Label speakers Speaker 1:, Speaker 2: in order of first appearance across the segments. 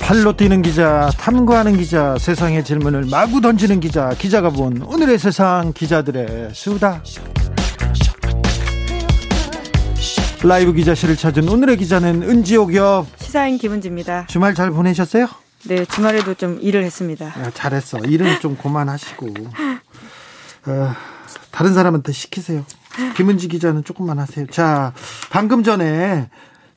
Speaker 1: 팔로 뛰는 기자, 탐구하는 기자, 세상의 질문을 마구 던지는 기자, 기자가 본 오늘의 세상 기자들의 수다. 라이브 기자실을 찾은 오늘의 기자는 은지옥이요.
Speaker 2: 시사인 김은지입니다.
Speaker 1: 주말 잘 보내셨어요?
Speaker 2: 네, 주말에도 좀 일을 했습니다.
Speaker 1: 야, 잘했어. 일은 좀 그만하시고. 어, 다른 사람한테 시키세요. 김은지 기자는 조금만 하세요. 자, 방금 전에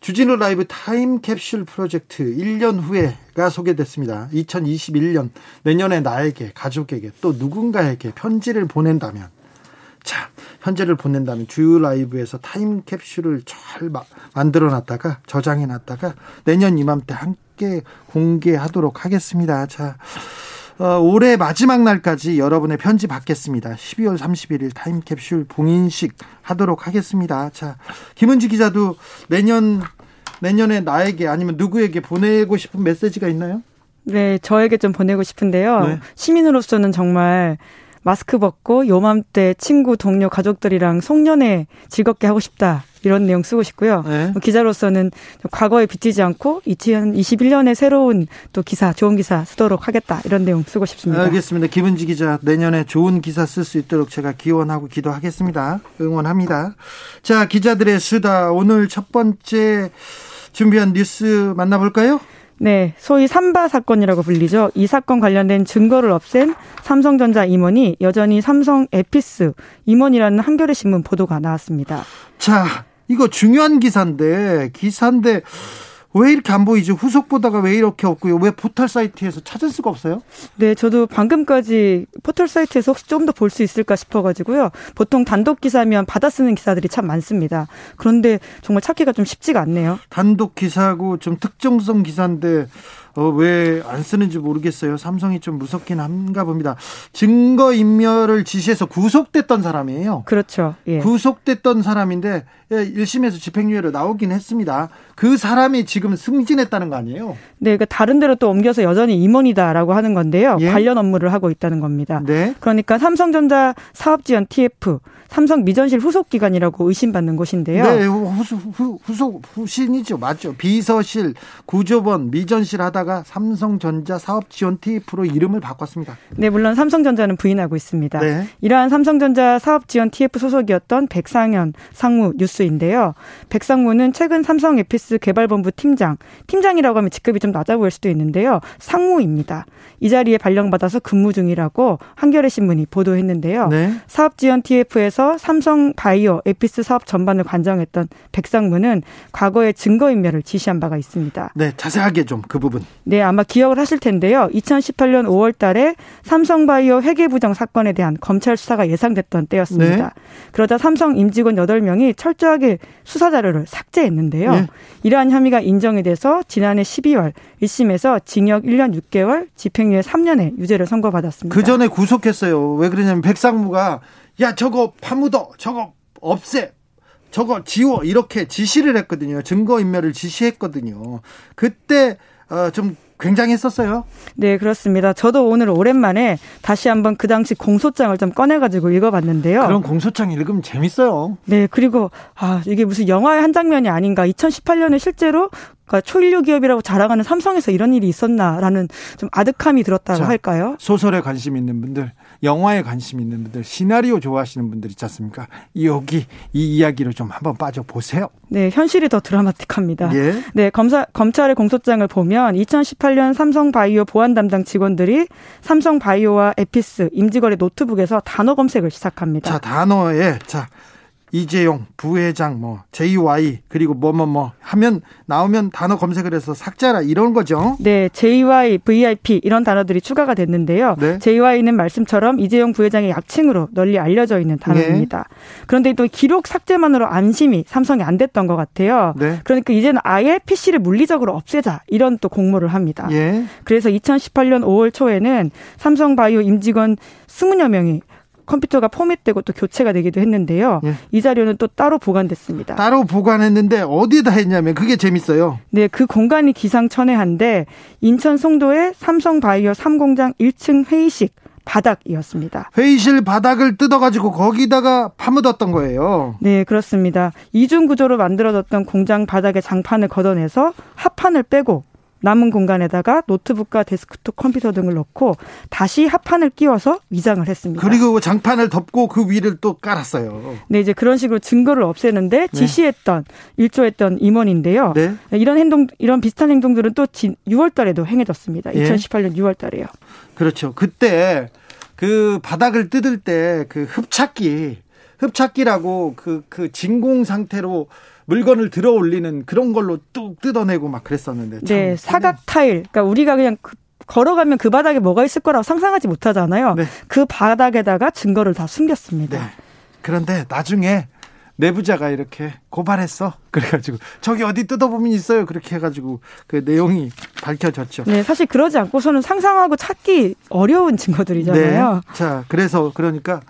Speaker 1: 주진우 라이브 타임 캡슐 프로젝트 1년 후에가 소개됐습니다. 2021년 내년에 나에게 가족에게 또 누군가에게 편지를 보낸다면 자, 편지를 보낸다면 주진우 라이브에서 타임 캡슐을 잘 만들어 놨다가 저장해 놨다가 내년 이맘때 함께 공개하도록 하겠습니다. 자, 어, 올해 마지막 날까지 여러분의 편지 받겠습니다. 12월 31일 타임캡슐 봉인식 하도록 하겠습니다. 자, 김은지 기자도 내년 내년에 나에게 아니면 누구에게 보내고 싶은 메시지가 있나요?
Speaker 2: 네, 저에게 좀 보내고 싶은데요. 네. 시민으로서는 정말 마스크 벗고 요맘때 친구, 동료, 가족들이랑 송년회 즐겁게 하고 싶다. 이런 내용 쓰고 싶고요. 네. 뭐 기자로서는 과거에 비치지 않고 2021년에 새로운 또 기사, 좋은 기사 쓰도록 하겠다. 이런 내용 쓰고 싶습니다.
Speaker 1: 알겠습니다. 김은지 기자 내년에 좋은 기사 쓸 수 있도록 제가 기원하고 기도하겠습니다. 응원합니다. 자, 기자들의 수다. 오늘 첫 번째 준비한 뉴스 만나볼까요?
Speaker 2: 네, 소위 삼바 사건이라고 불리죠. 이 사건 관련된 증거를 없앤 삼성전자 임원이 여전히 삼성 에피스 임원이라는 한겨레 신문 보도가 나왔습니다.
Speaker 1: 자, 이거 중요한 기사인데 기사인데 왜 이렇게 안 보이죠? 후속 보다가 왜 이렇게 없고요? 왜 포털 사이트에서 찾을 수가 없어요?
Speaker 2: 네, 저도 방금까지 포털 사이트에서 혹시 좀 더 볼 수 있을까 싶어가지고요. 보통 단독 기사면 받아 쓰는 기사들이 참 많습니다. 그런데 정말 찾기가 좀 쉽지가 않네요.
Speaker 1: 단독 기사고 좀 특정성 기사인데 어, 왜 안 쓰는지 모르겠어요. 삼성이 좀 무섭긴 한가 봅니다. 증거 인멸을 지시해서 구속됐던 사람이에요.
Speaker 2: 그렇죠.
Speaker 1: 예. 구속됐던 사람인데 1심에서 예, 집행유예로 나오긴 했습니다. 그 사람이 지금 승진했다는 거 아니에요?
Speaker 2: 네, 그러니까 다른 데로 또 옮겨서 여전히 임원이다라고 하는 건데요. 예? 관련 업무를 하고 있다는 겁니다. 네. 그러니까 삼성전자 사업지원 TF 삼성 미전실 후속 기관이라고 의심받는 곳인데요.
Speaker 1: 네, 후속 후, 후속 후신이죠, 맞죠. 비서실, 구조본, 미전실 하다가 삼성전자 사업지원 TF로 이름을 바꿨습니다.
Speaker 2: 네, 물론 삼성전자는 부인하고 있습니다. 네. 이러한 삼성전자 사업지원 TF 소속이었던 백상현 상무 뉴스인데요. 백상무는 최근 삼성 에피스 개발본부 팀장, 팀장이라고 하면 직급이 좀 낮아 보일 수도 있는데요. 상무입니다. 이 자리에 발령받아서 근무 중이라고 한겨레 신문이 보도했는데요. 네. 사업지원 TF에서 삼성 바이오 에피스 사업 전반을 관장했던 백상무는 과거에 증거인멸을 지시한 바가 있습니다.
Speaker 1: 네, 자세하게 좀 그 부분.
Speaker 2: 네, 아마 기억을 하실 텐데요. 2018년 5월 달에 삼성바이오 회계부정 사건에 대한 검찰 수사가 예상됐던 때였습니다. 네. 그러자 삼성 임직원 8명이 철저하게 수사 자료를 삭제했는데요. 네. 이러한 혐의가 인정이 돼서 지난해 12월 1심에서 징역 1년 6개월, 집행유예 3년의 유죄를 선고받았습니다.
Speaker 1: 그 전에 구속했어요. 왜 그러냐면 백상무가 야 저거 파묻어, 저거 없애, 저거 지워 이렇게 지시를 했거든요. 증거 인멸을 지시했거든요. 그때 어, 좀 굉장했었어요.
Speaker 2: 네, 그렇습니다. 저도 오늘 오랜만에 다시 한번 그 당시 공소장을 좀 꺼내가지고 읽어봤는데요.
Speaker 1: 그런 공소장 읽으면 재밌어요.
Speaker 2: 네, 그리고 아 이게 무슨 영화의 한 장면이 아닌가. 2018년에 실제로 그러니까 초일류 기업이라고 자랑하는 삼성에서 이런 일이 있었나라는 좀 아득함이 들었다고 자, 할까요?
Speaker 1: 소설에 관심 있는 분들 영화에 관심 있는 분들, 시나리오 좋아하시는 분들 있지 않습니까? 여기 이 이야기로 좀 한번 빠져 보세요.
Speaker 2: 네, 현실이 더 드라마틱합니다.
Speaker 1: 예.
Speaker 2: 네, 검사 검찰의 공소장을 보면 2018년 삼성바이오 보안 담당 직원들이 삼성바이오와 에피스 임직원의 노트북에서 단어 검색을 시작합니다.
Speaker 1: 자, 단어에 자 이재용 부회장 뭐 JY 그리고 뭐 뭐 뭐 뭐 하면 나오면 단어 검색을 해서 삭제라 이런 거죠.
Speaker 2: 네, JY, VIP 이런 단어들이 추가가 됐는데요. 네. JY는 말씀처럼 이재용 부회장의 약칭으로 널리 알려져 있는 단어입니다. 네. 그런데 또 기록 삭제만으로 안심이 삼성이 안 됐던 것 같아요. 네. 그러니까 이제는 아예 PC를 물리적으로 없애자 이런 또 공모를 합니다. 예. 그래서 2018년 5월 초에는 삼성바이오 임직원 20여 명이 컴퓨터가 포맷되고 또 교체가 되기도 했는데요. 예. 이 자료는 또 따로 보관됐습니다.
Speaker 1: 따로 보관했는데 어디다 했냐면 그게 재밌어요.
Speaker 2: 네, 그 공간이 기상천외한데 인천 송도의 삼성바이오 3공장 1층 회의식 바닥이었습니다.
Speaker 1: 회의실 바닥을 뜯어가지고 거기다가 파묻었던 거예요.
Speaker 2: 네, 그렇습니다. 이중 구조로 만들어졌던 공장 바닥의 장판을 걷어내서 합판을 빼고 남은 공간에다가 노트북과 데스크톱 컴퓨터 등을 넣고 다시 합판을 끼워서 위장을 했습니다.
Speaker 1: 그리고 장판을 덮고 그 위를 또 깔았어요.
Speaker 2: 네, 이제 그런 식으로 증거를 없애는데 네. 지시했던 네. 일조했던 임원인데요. 네. 이런 행동 이런 비슷한 행동들은 또 6월 달에도 행해졌습니다. 2018년 예. 6월 달에요.
Speaker 1: 그렇죠. 그때 그 바닥을 뜯을 때 그 흡착기 흡착기라고 그, 그 진공 상태로 물건을 들어 올리는 그런 걸로 뚝 뜯어내고 막 그랬었는데.
Speaker 2: 네, 사각 타일. 그러니까 우리가 그냥 그 걸어가면 그 바닥에 뭐가 있을 거라고 상상하지 못하잖아요. 네. 그 바닥에다가 증거를 다 숨겼습니다. 네.
Speaker 1: 그런데 나중에 내부자가 이렇게 고발했어. 그래가지고 저기 어디 뜯어보면 있어요. 그렇게 해가지고 그 내용이 밝혀졌죠.
Speaker 2: 네, 사실 그러지 않고서는 상상하고 찾기 어려운 증거들이잖아요.
Speaker 1: 네. 자, 그래서 그러니까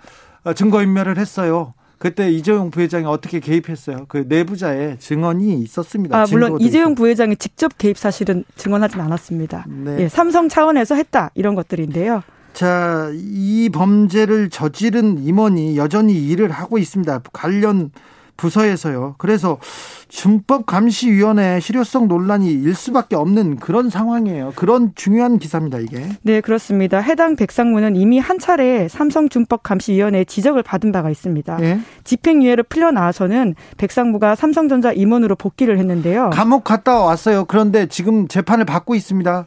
Speaker 1: 증거 인멸을 했어요. 그때 이재용 부회장이 어떻게 개입했어요? 그 내부자의 증언이 있었습니다.
Speaker 2: 아, 물론 이재용 부회장이 직접 개입 사실은 증언하진 않았습니다. 네. 예, 삼성 차원에서 했다 이런 것들인데요.
Speaker 1: 자, 이 범죄를 저지른 임원이 여전히 일을 하고 있습니다. 관련 부서에서요. 그래서 준법감시위원회 실효성 논란이 일 수밖에 없는 그런 상황이에요. 그런 중요한 기사입니다, 이게.
Speaker 2: 네, 그렇습니다. 해당 백상무는 이미 한 차례 삼성준법감시위원회 지적을 받은 바가 있습니다. 예? 집행유예를 풀려나와서는 백상무가 삼성전자 임원으로 복귀를 했는데요.
Speaker 1: 감옥 갔다 왔어요. 그런데 지금 재판을 받고 있습니다.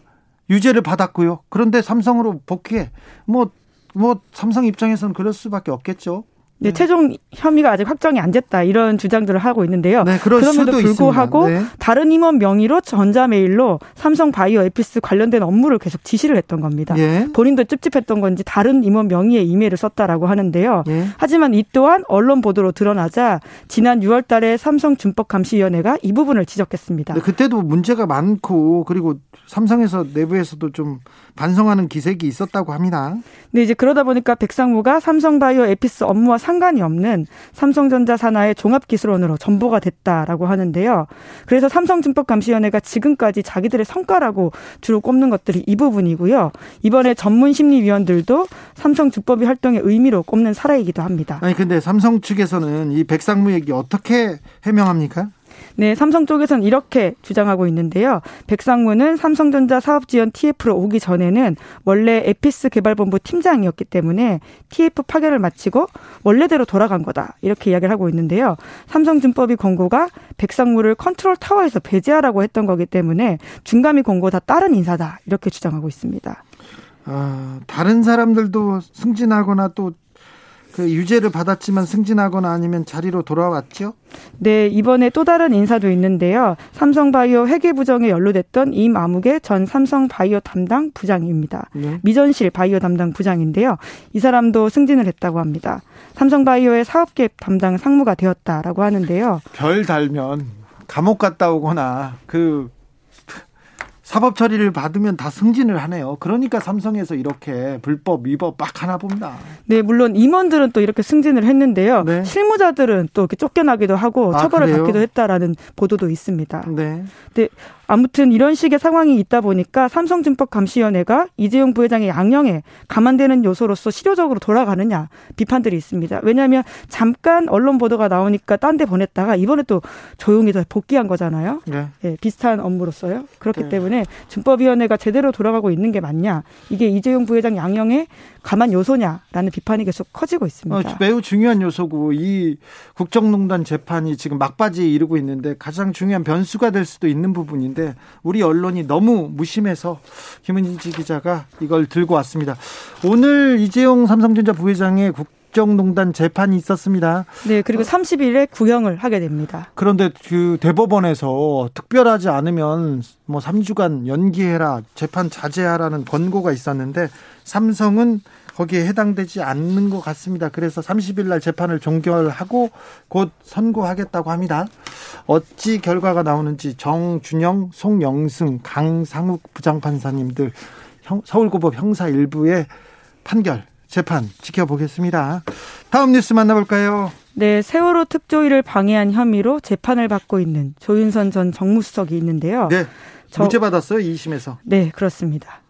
Speaker 1: 유죄를 받았고요. 그런데 삼성으로 복귀해. 뭐, 뭐, 삼성 입장에서는 그럴 수밖에 없겠죠.
Speaker 2: 네, 최종 혐의가 아직 확정이 안 됐다 이런 주장들을 하고 있는데요. 네, 그럼에도 불구하고 네. 다른 임원 명의로 전자메일로 삼성 바이오 에피스 관련된 업무를 계속 지시를 했던 겁니다. 예. 본인도 찝찝했던 건지 다른 임원 명의의 이메일을 썼다라고 하는데요. 예. 하지만 이 또한 언론 보도로 드러나자 지난 6월달에 삼성 준법감시위원회가 이 부분을 지적했습니다.
Speaker 1: 네, 그때도 문제가 많고 그리고 삼성에서 내부에서도 좀 반성하는 기색이 있었다고 합니다.
Speaker 2: 네, 이제 그러다 보니까 백상무가 삼성바이오 에피스 업무와 상관이 없는 삼성전자 산하의 종합기술원으로 전보가 됐다라고 하는데요. 그래서 삼성증법감시위원회가 지금까지 자기들의 성과라고 주로 꼽는 것들이 이 부분이고요. 이번에 전문 심리위원들도 삼성주법위 활동의 의미로 꼽는 사례이기도 합니다.
Speaker 1: 아니 근데 삼성 측에서는 이 백상무 얘기 어떻게 해명합니까?
Speaker 2: 네, 삼성 쪽에서는 이렇게 주장하고 있는데요. 백상무는 삼성전자 사업지원 TF로 오기 전에는 원래 에피스 개발본부 팀장이었기 때문에 TF 파견을 마치고 원래대로 돌아간 거다. 이렇게 이야기를 하고 있는데요. 삼성준법위 권고가 백상무를 컨트롤 타워에서 배제하라고 했던 거기 때문에 준감위 권고와 다른 인사다. 이렇게 주장하고 있습니다.
Speaker 1: 아, 다른 사람들도 승진하거나 또 그 유죄를 받았지만 승진하거나 아니면 자리로 돌아왔죠?
Speaker 2: 네, 이번에 또 다른 인사도 있는데요. 삼성바이오 회계 부정에 연루됐던 임아무개 전 삼성바이오 담당 부장입니다. 네. 미전실 바이오 담당 부장인데요. 이 사람도 승진을 했다고 합니다. 삼성바이오의 사업계 담당 상무가 되었다라고 하는데요.
Speaker 1: 별 달면 감옥 갔다 오거나 그 사법 처리를 받으면 다 승진을 하네요. 그러니까 삼성에서 이렇게 불법 위법 막 하나 봅니다.
Speaker 2: 네, 물론 임원들은 또 이렇게 승진을 했는데요. 네. 실무자들은 또 이렇게 쫓겨나기도 하고 아, 처벌을 그래요? 받기도 했다라는 보도도 있습니다. 네. 네. 아무튼 이런 식의 상황이 있다 보니까 삼성증권감시위원회가 이재용 부회장의 양형에 감안되는 요소로서 실효적으로 돌아가느냐 비판들이 있습니다. 왜냐하면 잠깐 언론 보도가 나오니까 딴 데 보냈다가 이번에 또 조용히 더 복귀한 거잖아요. 네. 네 비슷한 업무로서요. 그렇기 네. 때문에 준법위원회가 제대로 돌아가고 있는 게 맞냐 이게 이재용 부회장 양형에 감안 요소냐라는 비판이 계속 커지고 있습니다.
Speaker 1: 어, 매우 중요한 요소고 이 국정농단 재판이 지금 막바지에 이르고 있는데 가장 중요한 변수가 될 수도 있는 부분인데 우리 언론이 너무 무심해서 김은지 기자가 이걸 들고 왔습니다. 오늘 이재용 삼성전자 부회장의 국 국정농단 재판이 있었습니다.
Speaker 2: 네, 그리고 30일에 구형을 하게 됩니다.
Speaker 1: 그런데 그 대법원에서 특별하지 않으면 뭐 3주간 연기해라, 재판 자제하라는 권고가 있었는데 삼성은 거기에 해당되지 않는 것 같습니다. 그래서 30일 날 재판을 종결하고 곧 선고하겠다고 합니다. 어찌 결과가 나오는지 정준영, 송영승, 강상욱 부장판사님들 서울고법 형사 1부의 판결 재판 지켜보겠습니다. 다음 뉴스 만나볼까요?
Speaker 2: 네, 세월호 특조위를 방해한 혐의로 재판을 받고 있는 조윤선 전 정무수석이 있는데요.
Speaker 1: 네. 무죄 받았어요, 2심에서.
Speaker 2: 네, 그렇습니다.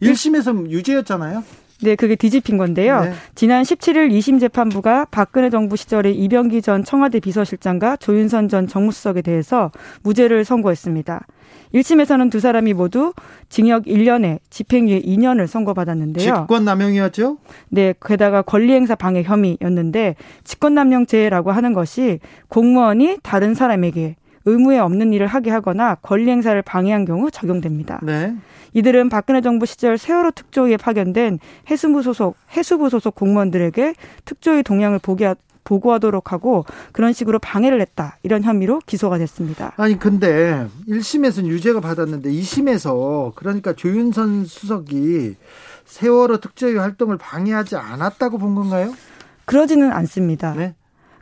Speaker 1: 1심에서 유죄였잖아요.
Speaker 2: 네, 그게 뒤집힌 건데요. 네. 지난 17일 2심 재판부가 박근혜 정부 시절에 이병기 전 청와대 비서실장과 조윤선 전 정무수석에 대해서 무죄를 선고했습니다. 1심에서는 두 사람이 모두 징역 1년에 집행유예 2년을 선고받았는데요.
Speaker 1: 직권남용이었죠?
Speaker 2: 네, 게다가 권리행사 방해 혐의였는데 직권남용죄라고 하는 것이 공무원이 다른 사람에게 의무에 없는 일을 하게 하거나 권리 행사를 방해한 경우 적용됩니다. 네. 이들은 박근혜 정부 시절 세월호 특조위에 파견된 해수부 소속 해수부 소속 공무원들에게 특조위 동향을 보게 보고하도록 하고 그런 식으로 방해를 했다. 이런 혐의로 기소가 됐습니다.
Speaker 1: 아니 근데 1심에서는 유죄가 받았는데 2심에서 그러니까 조윤선 수석이 세월호 특조위 활동을 방해하지 않았다고 본 건가요?
Speaker 2: 그러지는 않습니다. 네?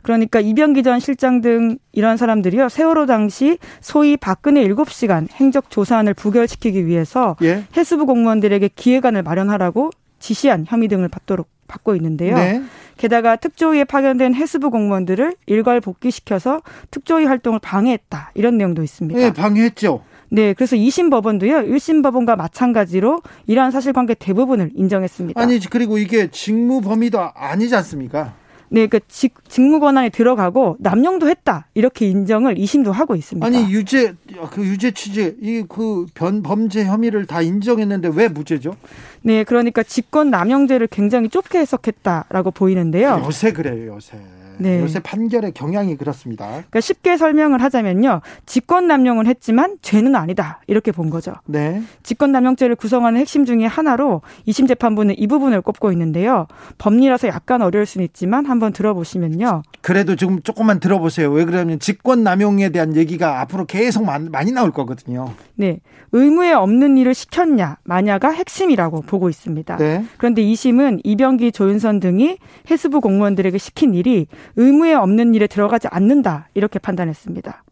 Speaker 2: 그러니까 이병기 전 실장 등 이런 사람들이요. 세월호 당시 소위 박근혜 7시간 행적 조사안을 부결시키기 위해서 예? 해수부 공무원들에게 기획안을 마련하라고 지시한 혐의 등을 받도록 받고 있는데요. 네. 게다가 특조위에 파견된 해수부 공무원들을 일괄 복귀시켜서 특조위 활동을 방해했다. 이런 내용도 있습니다.
Speaker 1: 네, 방해했죠.
Speaker 2: 네, 그래서 2심 법원도요, 1심 법원과 마찬가지로 이러한 사실관계 대부분을 인정했습니다.
Speaker 1: 아니, 그리고 이게 직무 범위도 아니지 않습니까?
Speaker 2: 네, 그 직, 직무 권한에 들어가고 남용도 했다 이렇게 인정을 2심도 하고 있습니다.
Speaker 1: 아니 유죄 그 유죄 취지 이그 범죄 혐의를 다 인정했는데 왜 무죄죠?
Speaker 2: 네, 그러니까 직권 남용죄를 굉장히 좁게 해석했다라고 보이는데요.
Speaker 1: 요새 그래요, 요새. 네. 요새 판결의 경향이 그렇습니다.
Speaker 2: 그러니까 쉽게 설명을 하자면요. 직권 남용은 했지만 죄는 아니다. 이렇게 본 거죠. 네. 직권 남용죄를 구성하는 핵심 중에 하나로 2심 재판부는 이 부분을 꼽고 있는데요. 법리라서 약간 어려울 수는 있지만 한번 들어보시면요.
Speaker 1: 그래도 지금 조금만 들어보세요. 왜 그러냐면 직권 남용에 대한 얘기가 앞으로 계속 많이 나올 거거든요.
Speaker 2: 네. 의무에 없는 일을 시켰냐 마냐가 핵심이라고 보고 있습니다. 네. 그런데 2심은 이병기 조윤선 등이 해수부 공무원들에게 시킨 일이 의무에 없는 일에 들어가지 않는다 이렇게 판단했습니다.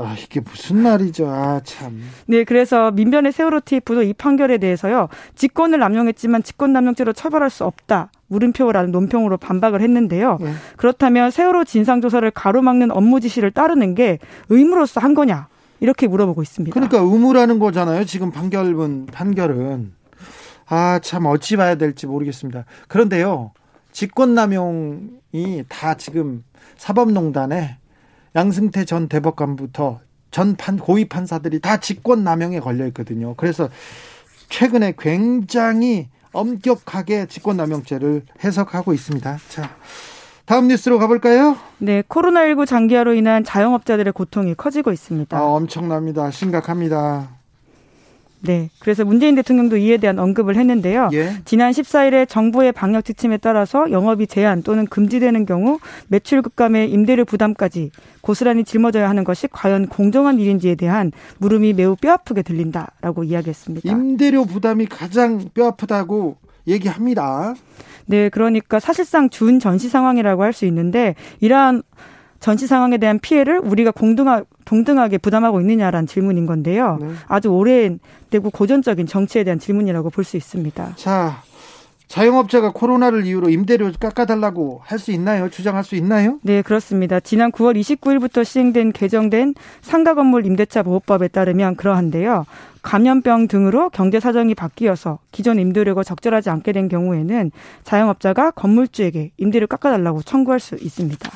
Speaker 1: 아, 이게 무슨 말이죠. 아, 참.
Speaker 2: 네, 그래서 민변의 세월호 TF도 이 판결에 대해서요. 직권을 남용했지만 직권 남용죄로 처벌할 수 없다. 물음표라는 논평으로 반박을 했는데요. 네. 그렇다면 세월호 진상조사를 가로막는 업무 지시를 따르는 게 의무로서 한 거냐? 이렇게 물어보고 있습니다.
Speaker 1: 그러니까 의무라는 거잖아요. 지금 판결은 판결은 아, 참 어찌 봐야 될지 모르겠습니다. 그런데요. 직권남용이 다 지금 사법농단에 양승태 전 대법관부터 전 판, 고위 판사들이 다 직권남용에 걸려 있거든요. 그래서 최근에 굉장히 엄격하게 직권남용죄를 해석하고 있습니다. 자, 다음 뉴스로 가볼까요?
Speaker 2: 네, 코로나19 장기화로 인한 자영업자들의 고통이 커지고 있습니다.
Speaker 1: 아, 엄청납니다. 심각합니다.
Speaker 2: 네. 그래서 문재인 대통령도 이에 대한 언급을 했는데요. 예. 지난 14일에 정부의 방역 지침에 따라서 영업이 제한 또는 금지되는 경우 매출 급감의 임대료 부담까지 고스란히 짊어져야 하는 것이 과연 공정한 일인지에 대한 물음이 매우 뼈아프게 들린다라고 이야기했습니다.
Speaker 1: 임대료 부담이 가장 뼈아프다고 얘기합니다.
Speaker 2: 네, 그러니까 사실상 준 전시 상황이라고 할 수 있는데 이러한 전시 상황에 대한 피해를 우리가 공동하, 동등하게 부담하고 있느냐라는 질문인 건데요. 네. 아주 오래되고 고전적인 정치에 대한 질문이라고 볼 수 있습니다.
Speaker 1: 자, 자영업자가 코로나를 이유로 임대료 깎아달라고 할 수 있나요? 주장할 수 있나요?
Speaker 2: 네, 그렇습니다. 지난 9월 29일부터 시행된 개정된 상가 건물 임대차 보호법에 따르면 그러한데요. 감염병 등으로 경제 사정이 바뀌어서 기존 임대료가 적절하지 않게 된 경우에는 자영업자가 건물주에게 임대료 깎아달라고 청구할 수 있습니다.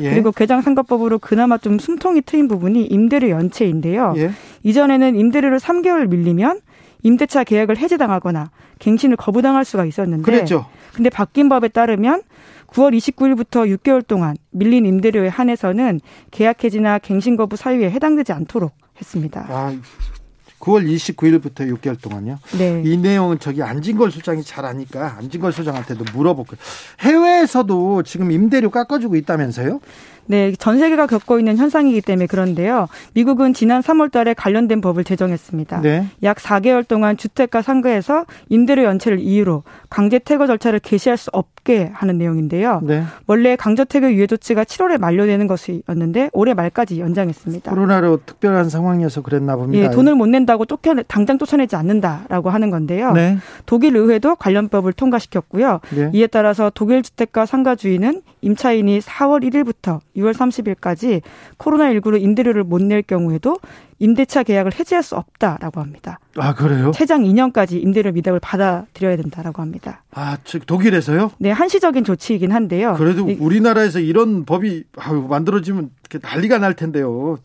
Speaker 2: 예. 그리고 개장 상가법으로 그나마 좀 숨통이 트인 부분이 임대료 연체인데요. 예. 이전에는 임대료를 3개월 밀리면 임대차 계약을 해지당하거나 갱신을 거부당할 수가 있었는데
Speaker 1: 그랬죠.
Speaker 2: 근데 바뀐 법에 따르면 9월 29일부터 6개월 동안 밀린 임대료에 한해서는 계약 해지나 갱신 거부 사유에 해당되지 않도록 했습니다.
Speaker 1: 아, 9월 29일부터 6개월 동안요. 네. 이 내용은 저기 안진걸 소장이 잘 아니까 안진걸 소장한테도 물어볼게요. 해외에서도 지금 임대료 깎아주고 있다면서요?
Speaker 2: 네, 전 세계가 겪고 있는 현상이기 때문에 그런데요. 미국은 지난 3월 달에 관련된 법을 제정했습니다. 네. 약 4개월 동안 주택가 상가에서 임대료 연체를 이유로 강제 퇴거 절차를 개시할 수 없게 하는 내용인데요. 네. 원래 강제 퇴거 유예 조치가 7월에 만료되는 것이었는데 올해 말까지 연장했습니다.
Speaker 1: 코로나로 특별한 상황이어서 그랬나 봅니다.
Speaker 2: 예, 돈을 못 낸다고 쫓겨 당장 쫓아내지 않는다라고 하는 건데요. 네. 독일 의회도 관련법을 통과시켰고요. 네. 이에 따라서 독일 주택가 상가 주인은 임차인이 4월 1일부터 6월 30일까지 코로나19로 임대료를 못 낼 경우에도 임대차 계약을 해지할 수 없다라고 합니다.
Speaker 1: 아, 그래요?
Speaker 2: 최장 2년까지 임대료 미납을 받아들여야 된다라고 합니다.
Speaker 1: 아, 즉 독일에서요?
Speaker 2: 네, 한시적인 조치이긴 한데요.
Speaker 1: 그래도 우리나라에서 이런 법이 만들어지면 난리가 날 텐데요.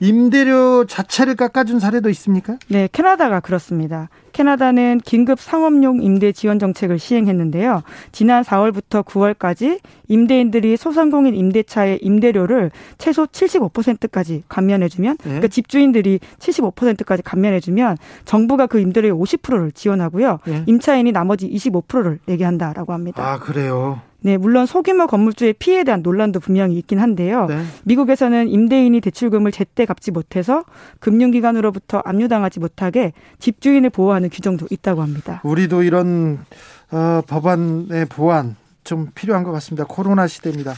Speaker 1: 임대료 자체를 깎아준 사례도 있습니까?
Speaker 2: 네, 캐나다가 그렇습니다. 캐나다는 긴급 상업용 임대 지원 정책을 시행했는데요. 지난 4월부터 9월까지 임대인들이 소상공인 임대차의 임대료를 최소 75%까지 감면해주면, 네. 그러니까 집주인들이 75%까지 감면해주면 정부가 그 임대료의 50%를 지원하고요. 네. 임차인이 나머지 25%를 내게 한다라고 합니다.
Speaker 1: 아, 그래요?
Speaker 2: 네, 물론 소규모 건물주의 피해에 대한 논란도 분명히 있긴 한데요. 네. 미국에서는 임대인이 대출금을 제때 갚지 못해서 금융기관으로부터 압류당하지 못하게 집주인을 보호하는 규정도 있다고 합니다.
Speaker 1: 우리도 이런 어, 법안의 보완 좀 필요한 것 같습니다. 코로나 시대입니다.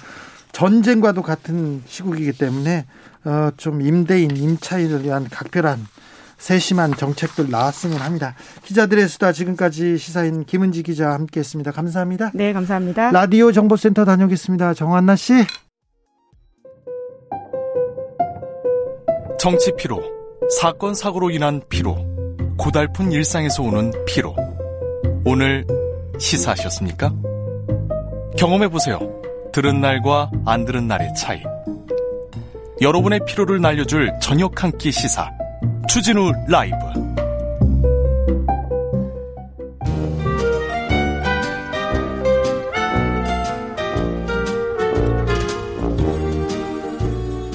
Speaker 1: 전쟁과도 같은 시국이기 때문에 어, 좀 임대인, 임차인을 위한 각별한 세심한 정책들 나왔으면 합니다. 기자들의 수다 지금까지 시사인 김은지 기자와 함께했습니다. 감사합니다.
Speaker 2: 네, 감사합니다.
Speaker 1: 라디오 정보센터 다녀오겠습니다. 정한나 씨.
Speaker 3: 정치 피로, 사건 사고로 인한 피로, 고달픈 일상에서 오는 피로. 오늘 시사하셨습니까? 경험해 보세요. 들은 날과 안 들은 날의 차이. 여러분의 피로를 날려줄 저녁 한 끼 시사. 추진우 라이브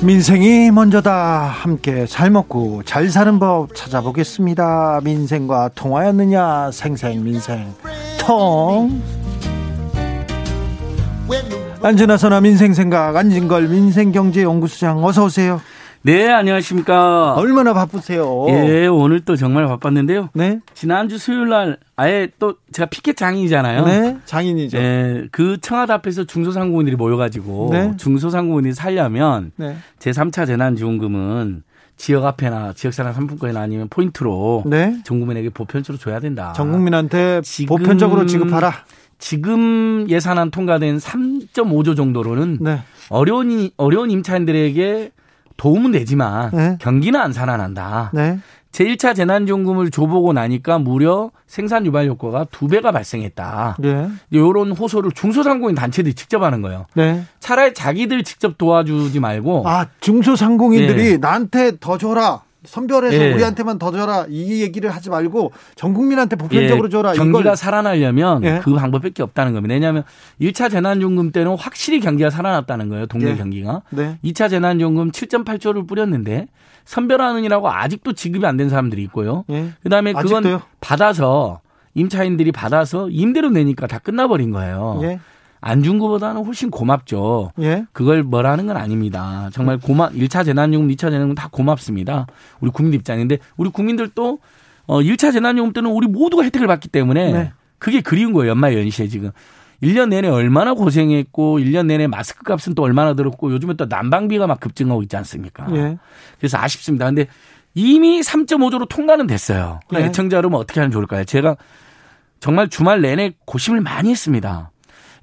Speaker 1: 민생이 먼저다. 함께 잘 먹고 잘 사는 법 찾아보겠습니다. 민생과 통하였느냐? 생생 민생 통. 안전하 선화 민생생각 안진걸 민생경제연구소장 어서 오세요.
Speaker 4: 네, 안녕하십니까.
Speaker 1: 얼마나 바쁘세요?
Speaker 4: 예, 오늘 또 정말 바빴는데요. 네. 지난주 수요일 날 아예 또 제가 피켓 장인이잖아요.
Speaker 1: 네, 장인이죠.
Speaker 4: 네, 그 청와대 앞에서 중소상공인들이 모여가지고 네. 중소상공인이 살려면 네. 제3차 재난지원금은 지역 앞에나 지역사랑 상품권이나 아니면 포인트로 네. 전 국민에게 보편적으로 줘야 된다.
Speaker 1: 전 국민한테 지금, 보편적으로 지급하라.
Speaker 4: 지금 예산안 통과된 3.5조 정도로는 네. 어려운 어려운 임차인들에게 도움은 되지만 네. 경기는 안 살아난다. 네. 제1차 재난지원금을 줘보고 나니까 무려 생산 유발 효과가 두 배가 발생했다. 네. 이런 호소를 중소상공인 단체들이 직접 하는 거예요. 네. 차라리 자기들 직접 도와주지 말고
Speaker 1: 아 중소상공인들이 네. 나한테 더 줘라. 선별해서 예. 우리한테만 더 줘라 이 얘기를 하지 말고 전 국민한테 보편적으로 예. 줘라.
Speaker 4: 경기가 이걸. 살아나려면 예. 그 방법밖에 없다는 겁니다. 왜냐하면 1차 재난지원금 때는 확실히 경기가 살아났다는 거예요. 동네 예. 경기가. 네. 2차 재난지원금 7.8조를 뿌렸는데 선별하느니라고 아직도 지급이 안 된 사람들이 있고요. 예. 그다음에 그건 아직도요? 받아서 임차인들이 받아서 임대료 내니까 다 끝나버린 거예요. 예. 안준 것보다는 훨씬 고맙죠. 예? 그걸 뭐라는 건 아닙니다. 정말 고맙, 1차 재난요금, 2차 재난요금 다 고맙습니다. 우리 국민 입장인데 우리 국민들도 어 1차 재난요금 때는 우리 모두가 혜택을 받기 때문에 네. 그게 그리운 거예요. 연말 연시에 지금. 1년 내내 얼마나 고생했고 1년 내내 마스크 값은 또 얼마나 들었고 요즘에 또 난방비가 막 급증하고 있지 않습니까? 예. 그래서 아쉽습니다. 근데 이미 3.5조로 통과는 됐어요. 예. 애청자 여러분 어떻게 하면 좋을까요? 제가 정말 주말 내내 고심을 많이 했습니다.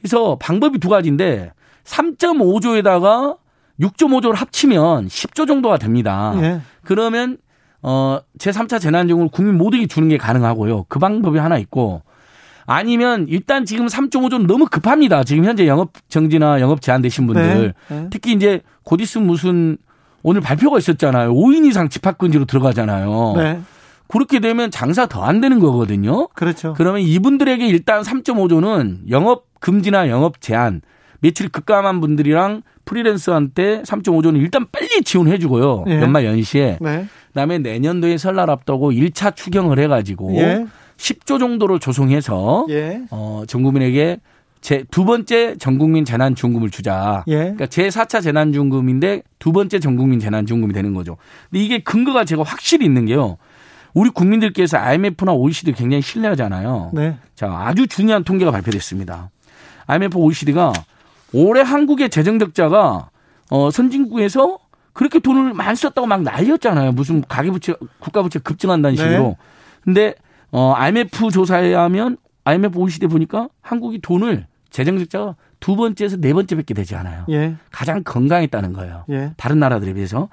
Speaker 4: 그래서 방법이 두 가지인데 3.5조에다가 6.5조를 합치면 10조 정도가 됩니다. 예. 그러면 어 제3차 재난지원금을 국민 모두에게 주는 게 가능하고요. 그 방법이 하나 있고 아니면 일단 지금 3.5조는 너무 급합니다. 지금 현재 영업 정지나 영업 제한되신 분들 네. 네. 특히 이제 곧 있으면 무슨 오늘 발표가 있었잖아요. 5인 이상 집합 금지로 들어가잖아요. 네. 그렇게 되면 장사 더 안 되는 거거든요.
Speaker 1: 그렇죠.
Speaker 4: 그러면 이분들에게 일단 3.5조는 영업 금지나 영업 제한, 매출이 급감한 분들이랑 프리랜서한테 3.5조는 일단 빨리 지원해 주고요. 예. 연말 연시에. 네. 그다음에 내년도에 설날 앞두고 1차 추경을 해 가지고 예. 10조 정도를 조성해서 예. 어, 전 국민에게 제 두 번째 전국민 재난지원금을 주자. 예. 그러니까 제 4차 재난지원금인데 두 번째 전국민 재난지원금이 되는 거죠. 근데 이게 근거가 제가 확실히 있는 게요. 우리 국민들께서 IMF나 OECD 굉장히 신뢰하잖아요. 네. 자, 아주 중요한 통계가 발표됐습니다. IMF OECD가 올해 한국의 재정 적자가 어 선진국에서 그렇게 돈을 많이 썼다고 막 날렸잖아요. 무슨 가계 부채 국가 부채 급증한다는 네. 식으로. 네. 근데 어, IMF 조사에 의하면 IMF OECD 보니까 한국이 돈을 재정 적자가 두 번째에서 네 번째밖에 되지 않아요. 예. 가장 건강했다는 거예요. 예. 다른 나라들에 비해서.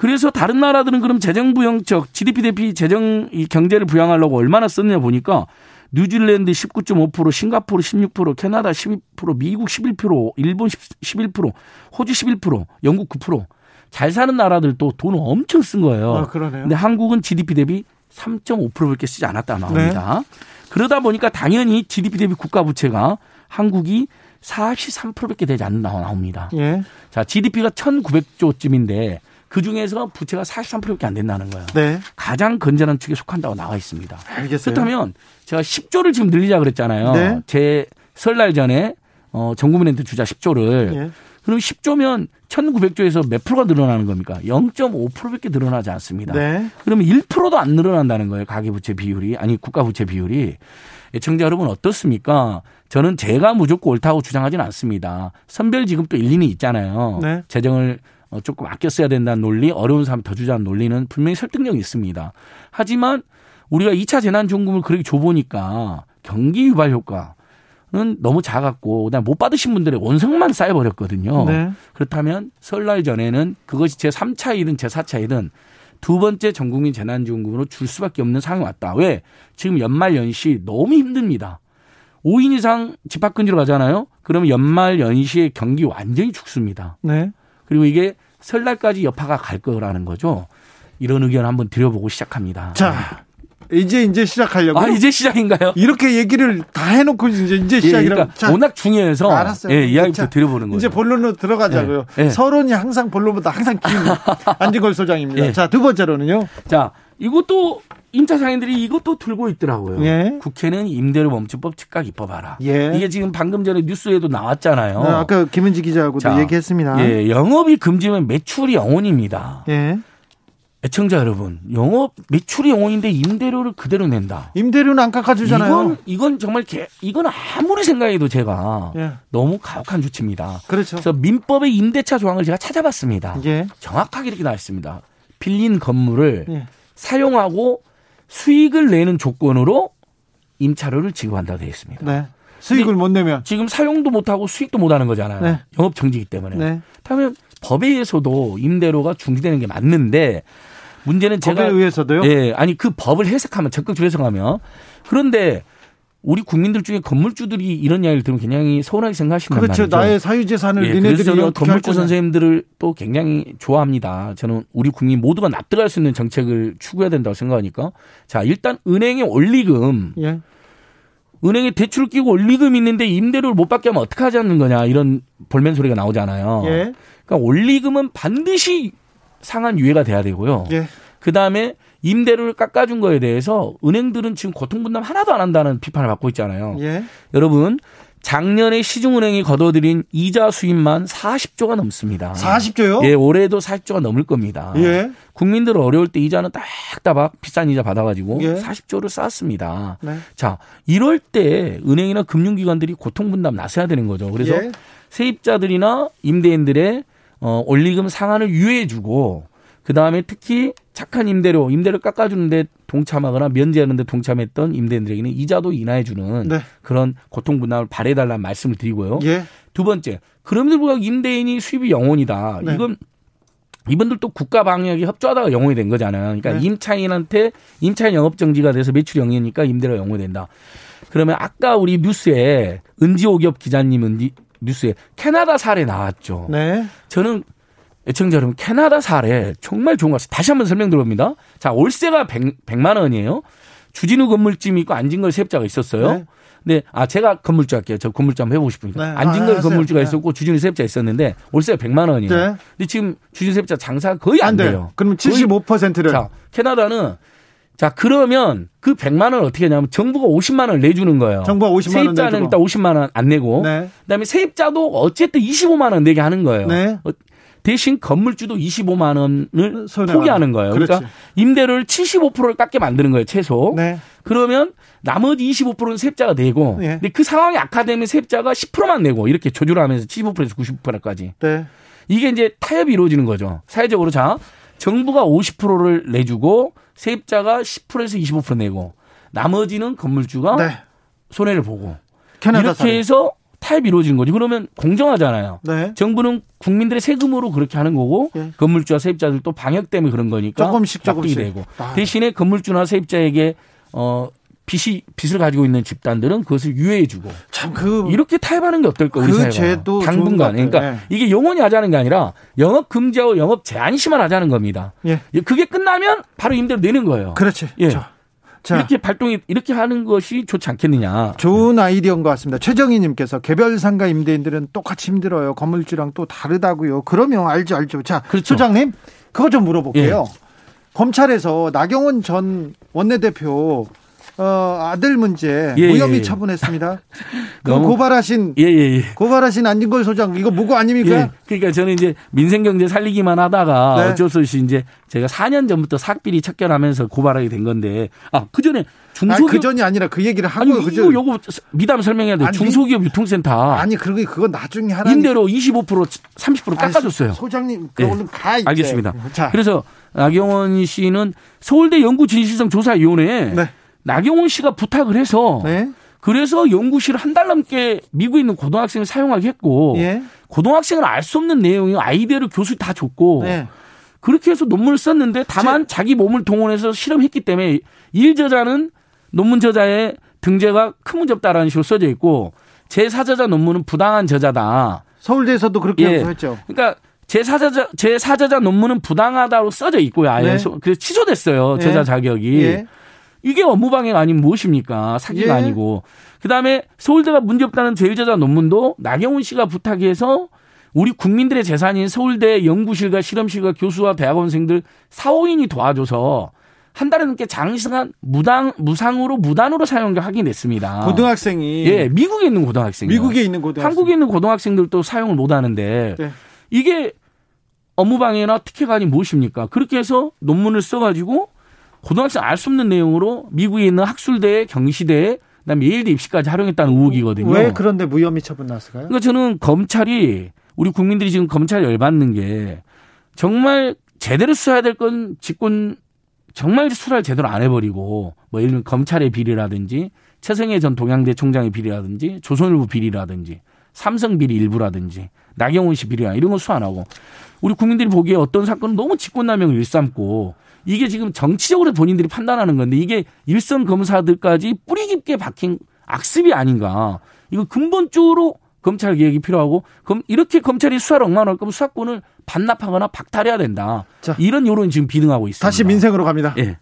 Speaker 4: 그래서 다른 나라들은 그럼 재정 부양적 GDP 대비 재정 이 경제를 부양하려고 얼마나 썼냐 보니까 뉴질랜드 19.5%, 싱가포르 16%, 캐나다 12%, 미국 11%, 일본 11%, 호주 11%, 영국 9%. 잘 사는 나라들도 돈을 엄청 쓴 거예요.
Speaker 1: 아, 그러네요.
Speaker 4: 근데 한국은 GDP 대비 3.5%밖에 쓰지 않았다 나옵니다. 네. 그러다 보니까 당연히 GDP 대비 국가 부채가 한국이 43%밖에 되지 않는다 나옵니다. 예. 자, GDP가 1,900조쯤인데 그 중에서 부채가 43%밖에 안 된다는 거예요. 네. 가장 건전한 축에 속한다고 나와 있습니다.
Speaker 1: 알겠어요.
Speaker 4: 그렇다면 제가 10조를 지금 늘리자 그랬잖아요. 네. 제 설날 전에 어, 전국민한테 주자 10조를. 예. 그럼 10조면 1900조에서 몇 프로가 늘어나는 겁니까? 0.5%밖에 늘어나지 않습니다. 네. 그러면 1%도 안 늘어난다는 거예요. 가계부채 비율이. 아니, 국가부채 비율이. 애청자 여러분 어떻습니까? 저는 제가 무조건 옳다고 주장하지는 않습니다. 선별지급도 일리는 있잖아요. 네. 재정을 어, 조금 아껴 써야 된다는 논리, 어려운 사람 더 주자는 논리는 분명히 설득력이 있습니다. 하지만 우리가 2차 재난지원금을 그렇게 줘보니까 경기 유발 효과, 는 너무 작았고 그다음 못 받으신 분들의 원성만 쌓여버렸거든요. 네. 그렇다면 설날 전에는 그것이 제 3차 일은 제 4차 일은 두 번째 전국민 재난지원금으로 줄 수밖에 없는 상황이 왔다. 왜? 지금 연말 연시 너무 힘듭니다. 5인 이상 집합근지로 가잖아요. 그러면 연말 연시에 경기 완전히 죽습니다. 네. 그리고 이게 설날까지 여파가 갈 거라는 거죠. 이런 의견 한번 드려보고 시작합니다.
Speaker 1: 자, 이제 이제 시작하려고.
Speaker 4: 아 이제 시작인가요?
Speaker 1: 이렇게 얘기를 다 해놓고 이제 이제 예, 시작이라고.
Speaker 4: 예, 그러니까 워낙 중요해서. 알았어요. 예, 이야기부터 드려보는 거예요.
Speaker 1: 이제 본론으로 들어가자고요. 예, 예. 서론이 항상 본론보다 항상 긴 안진걸 소장입니다. 예. 자두 번째로는요.
Speaker 4: 자 이것도 임차 상인들이 이것도 들고 있더라고요. 예. 국회는 임대료 멈춤법 즉각 입법하라. 예. 이게 지금 방금 전에 뉴스에도 나왔잖아요. 네,
Speaker 1: 아까 김은지 기자하고도 자, 얘기했습니다.
Speaker 4: 예, 영업이 금지면 매출이 영원입니다. 예. 애청자 여러분, 영업 매출이 영원인데 임대료를 그대로 낸다.
Speaker 1: 임대료는 안 깎아주잖아요.
Speaker 4: 이건 이건 정말 개, 이건 아무리 생각해도 제가 예. 너무 가혹한 조치입니다.
Speaker 1: 그렇죠.
Speaker 4: 그래서 민법의 임대차 조항을 제가 찾아봤습니다. 예. 정확하게 이렇게 나와 있습니다. 빌린 건물을 예. 사용하고 수익을 내는 조건으로 임차료를 지급한다고 되어 있습니다. 네.
Speaker 1: 수익을 못 내면
Speaker 4: 지금 사용도 못 하고 수익도 못 하는 거잖아요. 네. 영업 정지기 때문에. 네. 그러면 법에 의해서도 임대료가 중지되는 게 맞는데 문제는 제가
Speaker 1: 법에 의해서도요?
Speaker 4: 예, 아니 그 법을 해석하면 적극적으로 해석하면 그런데 우리 국민들 중에 건물주들이 이런 이야기를 들으면 굉장히 서운하게 생각하신단
Speaker 1: 그렇죠.
Speaker 4: 말이죠.
Speaker 1: 나의 사유재산을
Speaker 4: 예, 그래서 저는 건물주 선생님들을 또 굉장히 좋아합니다. 저는 우리 국민 모두가 납득할 수 있는 정책을 추구해야 된다고 생각하니까 자 일단 은행의 원리금 예. 은행에 대출 끼고 원리금 있는데 임대료를 못 받게 하면 어떻게 하자는 거냐 이런 볼멘 소리가 나오잖아요. 예. 그러니까 원리금은 반드시 상한 유예가 돼야 되고요. 예. 그 다음에 임대료를 깎아준 거에 대해서 은행들은 지금 고통분담 하나도 안 한다는 비판을 받고 있잖아요. 예. 여러분 작년에 시중은행이 거둬들인 이자 수입만 40조가 넘습니다.
Speaker 1: 40조요?
Speaker 4: 예, 올해도 40조가 넘을 겁니다. 예. 국민들 어려울 때 이자는 딱따박 비싼 이자 받아가지고 예. 40조를 쌓았습니다. 네. 자, 이럴 때 은행이나 금융기관들이 고통 분담 나서야 되는 거죠. 그래서 예. 세입자들이나 임대인들의 어, 원리금 상한을 유예해주고 그 다음에 특히 착한 임대료, 임대료 깎아주는데 동참하거나 면제하는데 동참했던 임대인들에게는 이자도 인하해주는 네. 그런 고통 분담을 바래달라는 말씀을 드리고요. 예. 두 번째, 그럼에도 불구하고 임대인이 수입이 영원이다. 네. 이건 이분들도 국가 방역이 협조하다가 영원이 된 거잖아요. 그러니까 네. 임차인한테 임차인 영업 정지가 돼서 매출이 영이니까 임대료 영원이 된다. 그러면 아까 우리 뉴스에 은지오기업 기자님 은지 뉴스에 캐나다 사례 나왔죠. 네. 저는 애청자 여러분 캐나다 사례 정말 좋은 것 같아요. 다시 한번 설명드립니다. 자 월세가 100, 100 만 원이에요. 주진우 건물집이 있고 안진걸 세입자가 있었어요. 네. 네, 아 제가 건물주 할게요. 저 건물주 한번 해보고 싶으니까. 네. 안진걸 아, 건물주가 네. 있었고 주진우 세입자 있었는데 월세가 100만 원이에요. 네. 근데 지금 주진우 세입자 장사가 거의 안, 안 돼요.
Speaker 1: 그러면 75%를.
Speaker 4: 자 캐나다는 자, 그러면 그 100만 원을 어떻게 하냐면 정부가 50만 원을 내주는 거예요.
Speaker 1: 정부가 50만
Speaker 4: 원 세입자는 일단 50만 원 안 내고 네. 그다음에 세입자도 어쨌든 25만 원 내게 하는 거예요. 네. 어, 대신 건물주도 25만 원을 포기하는 거예요. 그러니까 그렇지. 임대료를 75%를 깎게 만드는 거예요, 최소. 네. 그러면 나머지 25%는 세입자가 내고 네. 근데 그 상황이 악화되면 세입자가 10%만 내고 이렇게 조절을 하면서 75%에서 90%까지. 네. 이게 이제 타협이 이루어지는 거죠. 사회적으로 자, 정부가 50%를 내주고 세입자가 10%에서 25% 내고 나머지는 건물주가 네. 손해를 보고 이렇게 사례. 해서 이루어진 거죠. 그러면 공정하잖아요. 네. 정부는 국민들의 세금으로 그렇게 하는 거고 네. 건물주와 세입자들 또 방역 때문에 그런 거니까
Speaker 1: 조금씩 조금씩
Speaker 4: 되고 아. 대신에 건물주나 세입자에게 어 빚이 빚을 가지고 있는 집단들은 그것을 유예해주고 참 그 이렇게 타협하는 게 어떨까 우리 그 사회가 당분간 그러니까 네. 이게 영원히 하자는 게 아니라 영업 금지하고 영업 제한 시만 하자는 겁니다. 예. 그게 끝나면 바로 임대료 내는 거예요.
Speaker 1: 그렇지.
Speaker 4: 예. 자. 자. 이렇게 발동이 이렇게 하는 것이 좋지 않겠느냐.
Speaker 1: 좋은 아이디어인 것 같습니다. 최정희님께서 개별 상가 임대인들은 똑같이 힘들어요. 건물주랑 또 다르다고요. 그러면 알죠, 알죠. 자, 그렇죠. 소장님, 그거 좀 물어볼게요. 예. 검찰에서 나경원 전 원내대표 어, 아들 문제 예, 무혐의 예, 처분했습니다. 그 고발하신 예, 예, 예, 고발하신 안진걸 소장 이거 무고 아닙니까? 예.
Speaker 4: 그러니까 저는 이제 민생 경제 살리기만 하다가 네. 어쩔 수 없이 이제 제가 4년 전부터 삭비리 척결하면서 고발하게 된 건데 아그 전에
Speaker 1: 중소기업 그 전이 아니라 그 얘기를 하고
Speaker 4: 아니, 그죠? 요거 미담 설명해야 돼. 아니, 중소기업 유통센터
Speaker 1: 아니 그게 그거 나중에 하라.
Speaker 4: 임대료 25% 30% 깎아줬어요.
Speaker 1: 소장님 그 얼른 가. 이제.
Speaker 4: 알겠습니다. 자. 그래서 나경원 씨는 서울대 연구진실성 조사위원회에 네. 나경원 씨가 부탁을 해서 네. 그래서 연구실 한 달 넘게 미국에 있는 고등학생을 사용하게 했고 예. 고등학생은 알 수 없는 내용이 아이디어를 교수 다 줬고 네. 그렇게 해서 논문을 썼는데 다만 제... 자기 몸을 동원해서 실험했기 때문에 일 저자는 논문 저자의 등재가 큰 문제 없다라는 식으로 써져 있고 제 사저자 논문은 부당한 저자다.
Speaker 1: 서울대에서도 그렇게 예. 했죠.
Speaker 4: 그러니까 제 사저자 제 사저자 논문은 부당하다고 써져 있고요. 아예 네. 그래서 취소됐어요. 저자 예. 자격이. 예. 이게 업무방해가 아니면 무엇입니까? 사기가 예. 아니고. 그 다음에 서울대가 문제 없다는 제일저자 논문도 나경원 씨가 부탁해서 우리 국민들의 재산인 서울대 연구실과 실험실과 교수와 대학원생들 4, 5인이 도와줘서 한 달에 넘게 장시간 무당 무상으로 무단으로 사용한 게 확인됐습니다.
Speaker 1: 고등학생이
Speaker 4: 예 미국에 있는 고등학생
Speaker 1: 미국에 있는 고등학생
Speaker 4: 한국에 있는 고등학생들도 사용을 못 하는데 네. 이게 업무방해나 특혜가 아닌 무엇입니까? 그렇게 해서 논문을 써가지고 고등학생 알 수 없는 내용으로 미국에 있는 학술대, 경시대, 그다음에 예일대 입시까지 활용했다는 의혹이거든요.
Speaker 1: 왜 그런데 무혐의 처분 나왔을까요?
Speaker 4: 그러니까 저는 검찰이 우리 국민들이 지금 검찰 열받는 게 정말 제대로 수사해야 될건 직권 정말 수사를 제대로 안 해버리고 뭐 예를 들면 검찰의 비리라든지 최성해 전 동양대 총장의 비리라든지 조선일보 비리라든지 삼성 비리 일부라든지 나경원 씨 비리야 이런 거 수사 안 하고 우리 국민들이 보기에 어떤 사건은 너무 직권남용을 일삼고 이게 지금 정치적으로 본인들이 판단하는 건데 이게 일선 검사들까지 뿌리 깊게 박힌 악습이 아닌가. 이거 근본적으로 검찰 개혁이 필요하고 그럼 이렇게 검찰이 수사를 엉망할 거면 수사권을 반납하거나 박탈해야 된다. 자, 이런 여론이 지금 비등하고 있습니다.
Speaker 1: 다시 민생으로 갑니다. 예.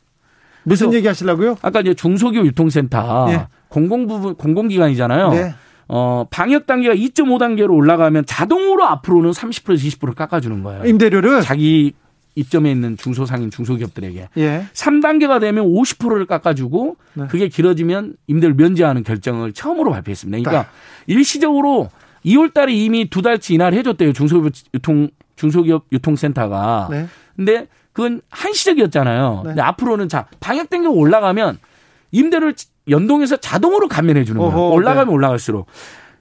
Speaker 1: 무슨 얘기 하시려고요?
Speaker 4: 아까 이제 중소기업 유통센터 예. 공공 부분 공공기관이잖아요. 네. 어, 방역 단계가 2.5단계로 올라가면 자동으로 앞으로는 30%에서 20% 깎아주는 거예요.
Speaker 1: 임대료를
Speaker 4: 자기 입점에 있는 중소상인 중소기업들에게 예. 3단계가 되면 50%를 깎아주고 네. 그게 길어지면 임대를 면제하는 결정을 처음으로 발표했습니다. 그러니까 아. 일시적으로 2월 달에 이미 두 달치 인하를 해줬대요. 중소기업 유통, 중소기업 유통센터가. 네. 근데 그건 한시적이었잖아요. 네. 근데 앞으로는 자, 방역 단계가 올라가면 임대를 연동해서 자동으로 감면해 주는 거예요. 어허, 올라가면 네. 올라갈수록.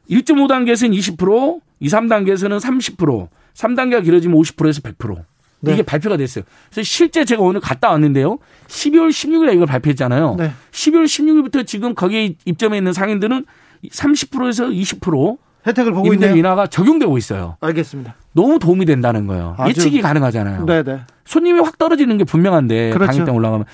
Speaker 4: 1.5단계에서는 20%, 2, 3단계에서는 30%, 3단계가 길어지면 50%에서 100%. 네. 이게 발표가 됐어요. 그래서 실제 제가 오늘 갔다 왔는데요. 12월 16일에 이걸 발표했잖아요. 네. 12월 16일부터 지금 거기에 입점해 있는 상인들은 30%에서 20%
Speaker 1: 혜택을 보고 있는
Speaker 4: 인하가 적용되고 있어요.
Speaker 1: 알겠습니다.
Speaker 4: 너무 도움이 된다는 거예요. 아주... 예측이 가능하잖아요.
Speaker 1: 네네. 네.
Speaker 4: 손님이 확 떨어지는 게 분명한데 그렇죠. 방역당 올라가면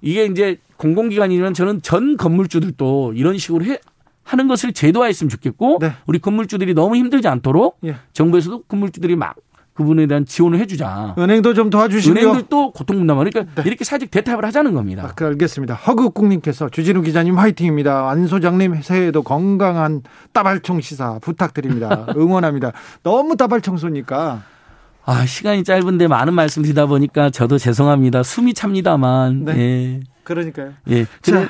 Speaker 4: 이게 이제 공공기관이면 저는 전 건물주들도 이런 식으로 해, 하는 것을 제도화했으면 좋겠고 네. 우리 건물주들이 너무 힘들지 않도록 예. 정부에서도 건물주들이 막 그분에 대한 지원을 해주자.
Speaker 1: 은행도 좀 도와주시고요.
Speaker 4: 은행들도 고통 분담을 그러니까 네. 이렇게 사직 대답을 하자는 겁니다.
Speaker 1: 아, 그 알겠습니다. 허극국님께서 주진우 기자님 화이팅입니다. 안 소장님 새해에도 건강한 따발총 시사 부탁드립니다. 응원합니다. 너무 따발청소니까.
Speaker 4: 아 시간이 짧은데 많은 말씀 드리다 보니까 저도 죄송합니다. 숨이 찹니다만. 네. 예.
Speaker 1: 그러니까요.
Speaker 4: 예. 그래,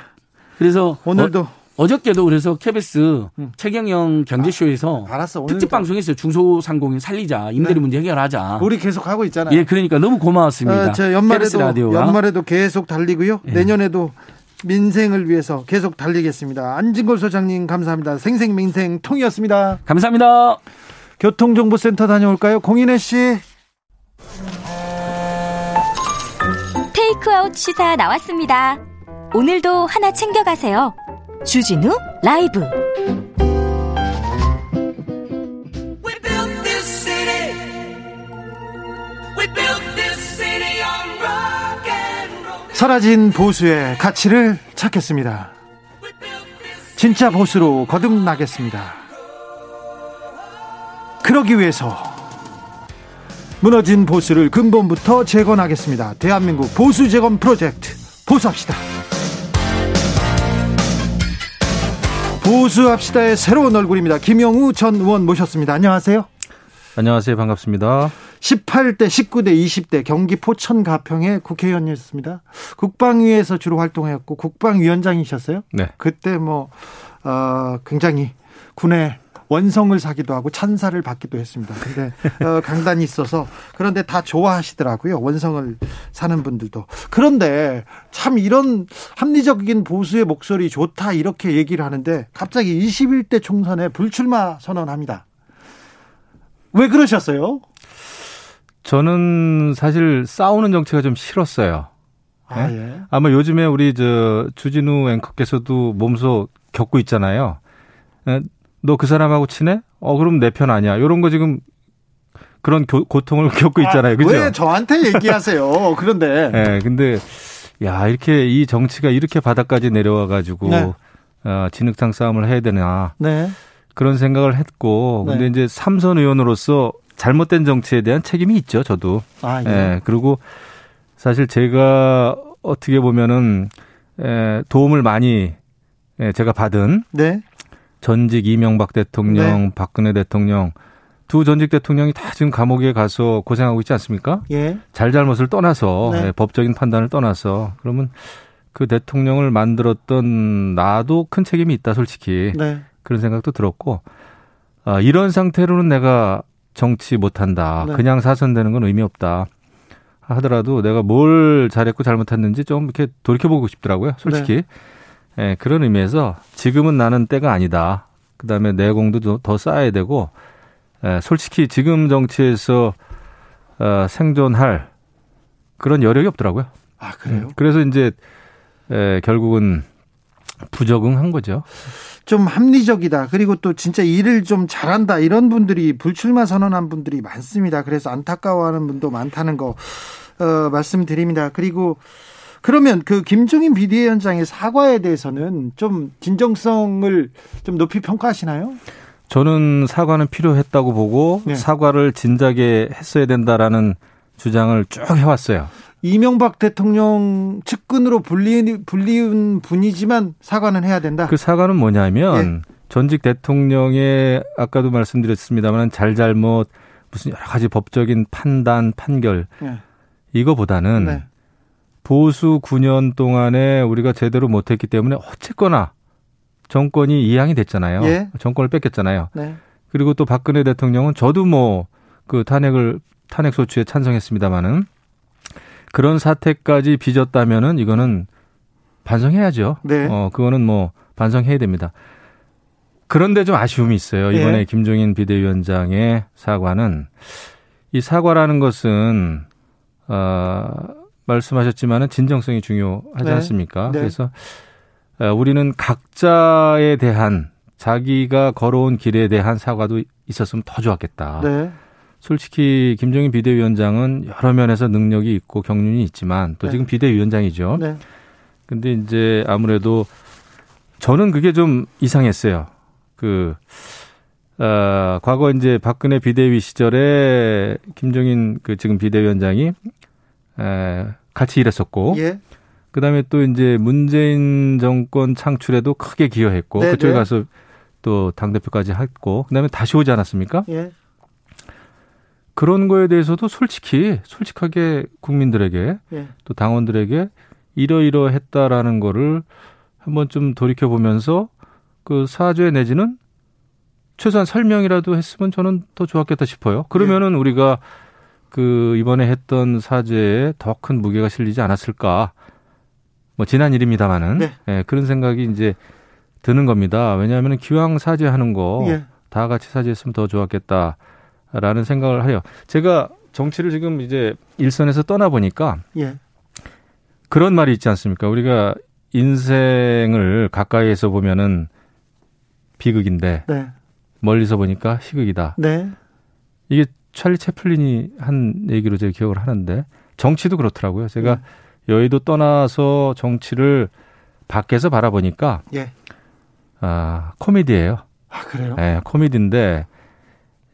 Speaker 4: 그래서
Speaker 1: 오늘도 어,
Speaker 4: 어저께도 그래서 KBS 음. 최경영 경제쇼에서
Speaker 1: 아, 알았어.
Speaker 4: 특집 방송했어요. 중소상공인 살리자, 임대료 네. 문제 해결하자.
Speaker 1: 우리 계속 하고 있잖아요.
Speaker 4: 예, 그러니까 너무 고마웠습니다.
Speaker 1: 어, 연말에도 연말에도 계속 달리고요. 예. 내년에도 민생을 위해서 계속 달리겠습니다. 안진골 소장님 감사합니다. 생생민생 통이었습니다.
Speaker 4: 감사합니다.
Speaker 1: 교통정보센터 다녀올까요? 공인혜 씨.
Speaker 5: 테이크아웃 시사 나왔습니다. 오늘도 하나 챙겨가세요. 주진우 라이브
Speaker 1: 사라진 보수의 가치를 찾겠습니다. 진짜 보수로 거듭나겠습니다. 그러기 위해서 무너진 보수를 근본부터 재건하겠습니다. 대한민국 보수 재건 프로젝트 보수합시다. 보수합시다의 새로운 얼굴입니다. 김영우 전 의원 모셨습니다. 안녕하세요.
Speaker 6: 안녕하세요. 반갑습니다.
Speaker 1: 18대, 19대, 20대 경기 포천 가평의 국회의원이었습니다. 국방위에서 주로 활동했고 국방위원장이셨어요.
Speaker 6: 네.
Speaker 1: 그때 뭐 어, 굉장히 군의 원성을 사기도 하고 찬사를 받기도 했습니다. 근데 어, 강단이 있어서 그런데 다 좋아하시더라고요. 원성을 사는 분들도. 그런데 참 이런 합리적인 보수의 목소리 좋다 이렇게 얘기를 하는데 갑자기 21대 총선에 불출마 선언합니다. 왜 그러셨어요?
Speaker 6: 저는 사실 싸우는 정치가 좀 싫었어요. 아, 네? 예. 아마 요즘에 우리 저 주진우 앵커께서도 몸소 겪고 있잖아요. 네? 너그 사람하고 친해? 어, 그럼 내 편 아니야. 이런 거 지금 그런 고, 통을 겪고 있잖아요. 아, 그죠?
Speaker 1: 왜 저한테 얘기하세요? 그런데.
Speaker 6: 예, 네, 근데, 야, 이렇게 이 정치가 이렇게 바닥까지 내려와 가지고, 네. 어, 진흙탕 싸움을 해야 되나.
Speaker 1: 네.
Speaker 6: 그런 생각을 했고, 근데 네. 이제 삼선 의원으로서 잘못된 정치에 대한 책임이 있죠, 저도.
Speaker 1: 아, 예.
Speaker 6: 예 그리고 사실 제가 어떻게 보면은, 에, 도움을 많이 예, 제가 받은
Speaker 1: 네.
Speaker 6: 전직 이명박 대통령, 네. 박근혜 대통령 두 전직 대통령이 다 지금 감옥에 가서 고생하고 있지 않습니까?
Speaker 1: 예.
Speaker 6: 잘잘못을 떠나서 네. 예, 법적인 판단을 떠나서 그러면 그 대통령을 만들었던 나도 큰 책임이 있다 솔직히
Speaker 1: 네.
Speaker 6: 그런 생각도 들었고 아, 이런 상태로는 내가 정치 못한다. 네. 그냥 사선되는 건 의미 없다. 하더라도 내가 뭘 잘했고 잘못했는지 좀 이렇게 돌이켜보고 싶더라고요. 솔직히. 네. 예, 그런 의미에서 지금은 나는 때가 아니다. 그 다음에 내공도 더 쌓아야 되고, 예, 솔직히 지금 정치에서 어, 생존할 그런 여력이 없더라고요.
Speaker 1: 아, 그래요? 음,
Speaker 6: 그래서 이제 예, 결국은 부적응한 거죠.
Speaker 1: 좀 합리적이다. 그리고 또 진짜 일을 좀 잘한다. 이런 분들이 불출마 선언한 분들이 많습니다. 그래서 안타까워하는 분도 많다는 거 어, 말씀드립니다. 그리고 그러면 그 김종인 비대위원장의 사과에 대해서는 좀 진정성을 좀 높이 평가하시나요?
Speaker 6: 저는 사과는 필요했다고 보고 네. 사과를 진작에 했어야 된다라는 주장을 쭉 해왔어요.
Speaker 1: 이명박 대통령 측근으로 불리, 불리운 분이지만 사과는 해야 된다.
Speaker 6: 그 사과는 뭐냐면 네. 전직 대통령의 아까도 말씀드렸습니다만 잘잘못 무슨 여러 가지 법적인 판단 판결 네. 이거보다는 네. 보수 9년 동안에 우리가 제대로 못했기 때문에 어쨌거나 정권이 이양이 됐잖아요.
Speaker 1: 예?
Speaker 6: 정권을 뺏겼잖아요.
Speaker 1: 네.
Speaker 6: 그리고 또 박근혜 대통령은 저도 뭐 그 탄핵을 탄핵 소추에 찬성했습니다마는 그런 사태까지 빚었다면은 이거는 반성해야죠.
Speaker 1: 네.
Speaker 6: 어 그거는 뭐 반성해야 됩니다. 그런데 좀 아쉬움이 있어요. 이번에 네. 김종인 비대위원장의 사과는 이 사과라는 것은 어, 말씀하셨지만은 진정성이 중요하지 네. 않습니까? 네. 그래서 어, 우리는 각자에 대한 자기가 걸어온 길에 대한 사과도 있었으면 더 좋았겠다. 네. 솔직히 김정인 비대위원장은 여러 면에서 능력이 있고 경륜이 있지만 또 네. 지금 비대위원장이죠. 네. 근데 이제 아무래도 저는 그게 좀 이상했어요. 그, 어, 과거 이제 박근혜 비대위 시절에 김정인 그 지금 비대위원장이 에, 같이 일했었고. 예. 그 다음에 또 이제 문재인 정권 창출에도 크게 기여했고. 네네. 그쪽에 네. 가서 또 당 대표까지 했고. 그 다음에 다시 오지 않았습니까? 예. 그런 거에 대해서도 솔직히, 솔직하게 국민들에게 예. 또 당원들에게 이러이러했다라는 거를 한번 좀 돌이켜 보면서 그 사죄 내지는 최소한 설명이라도 했으면 저는 더 좋았겠다 싶어요. 그러면은 예. 우리가 그 이번에 했던 사죄에 더 큰 무게가 실리지 않았을까. 뭐 지난 일입니다마는 네. 예, 그런 생각이 이제 드는 겁니다. 왜냐하면 기왕 사죄하는 거다 예. 같이 사죄했으면 더 좋았겠다라는 생각을 해요. 제가 정치를 지금 이제 일선에서 떠나 보니까 예. 그런 말이 있지 않습니까? 우리가 인생을 가까이에서 보면은 비극인데 네. 멀리서 보니까 희극이다. 네. 이게 찰리 채플린이 한 얘기로 제가 기억을 하는데 정치도 그렇더라고요. 제가 네. 여의도 떠나서 정치를 밖에서 바라보니까 예. 아 코미디예요.
Speaker 1: 아 그래요?
Speaker 6: 네, 코미디인데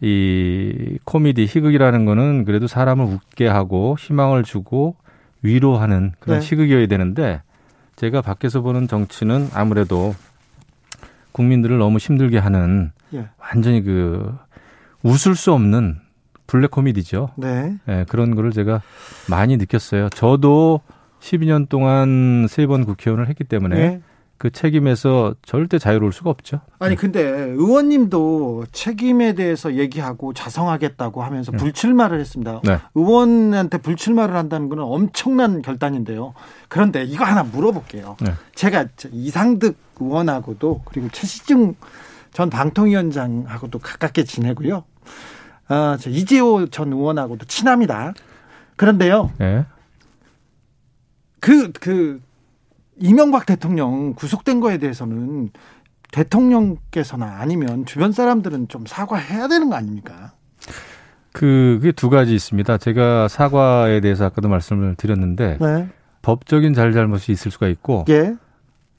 Speaker 6: 이 코미디 희극이라는 거는 그래도 사람을 웃게 하고 희망을 주고 위로하는 그런 네. 희극이어야 되는데 제가 밖에서 보는 정치는 아무래도 국민들을 너무 힘들게 하는 예. 완전히 그 웃을 수 없는 블랙 코미디죠. 네. 네. 그런 거를 제가 많이 느꼈어요. 저도 12년 동안 세 번 국회의원을 했기 때문에 네. 그 책임에서 절대 자유로울 수가 없죠.
Speaker 1: 아니 근데 의원님도 책임에 대해서 얘기하고 자성하겠다고 하면서 네. 불출마를 했습니다. 네. 의원한테 불출마를 한다는 것은 엄청난 결단인데요. 그런데 이거 하나 물어볼게요. 네. 제가 이상득 의원하고도 그리고 최시중 전 방통위원장하고도 가깝게 지내고요. 아, 저 이재호 전 의원하고도 친합니다. 그런데요. 네. 그, 그, 이명박 대통령 구속된 거에 대해서는 대통령께서나 아니면 주변 사람들은 좀 사과해야 되는 거 아닙니까?
Speaker 6: 그, 그게 두 가지 있습니다. 제가 사과에 대해서 아까도 말씀을 드렸는데, 네. 법적인 잘잘못이 있을 수가 있고, 예.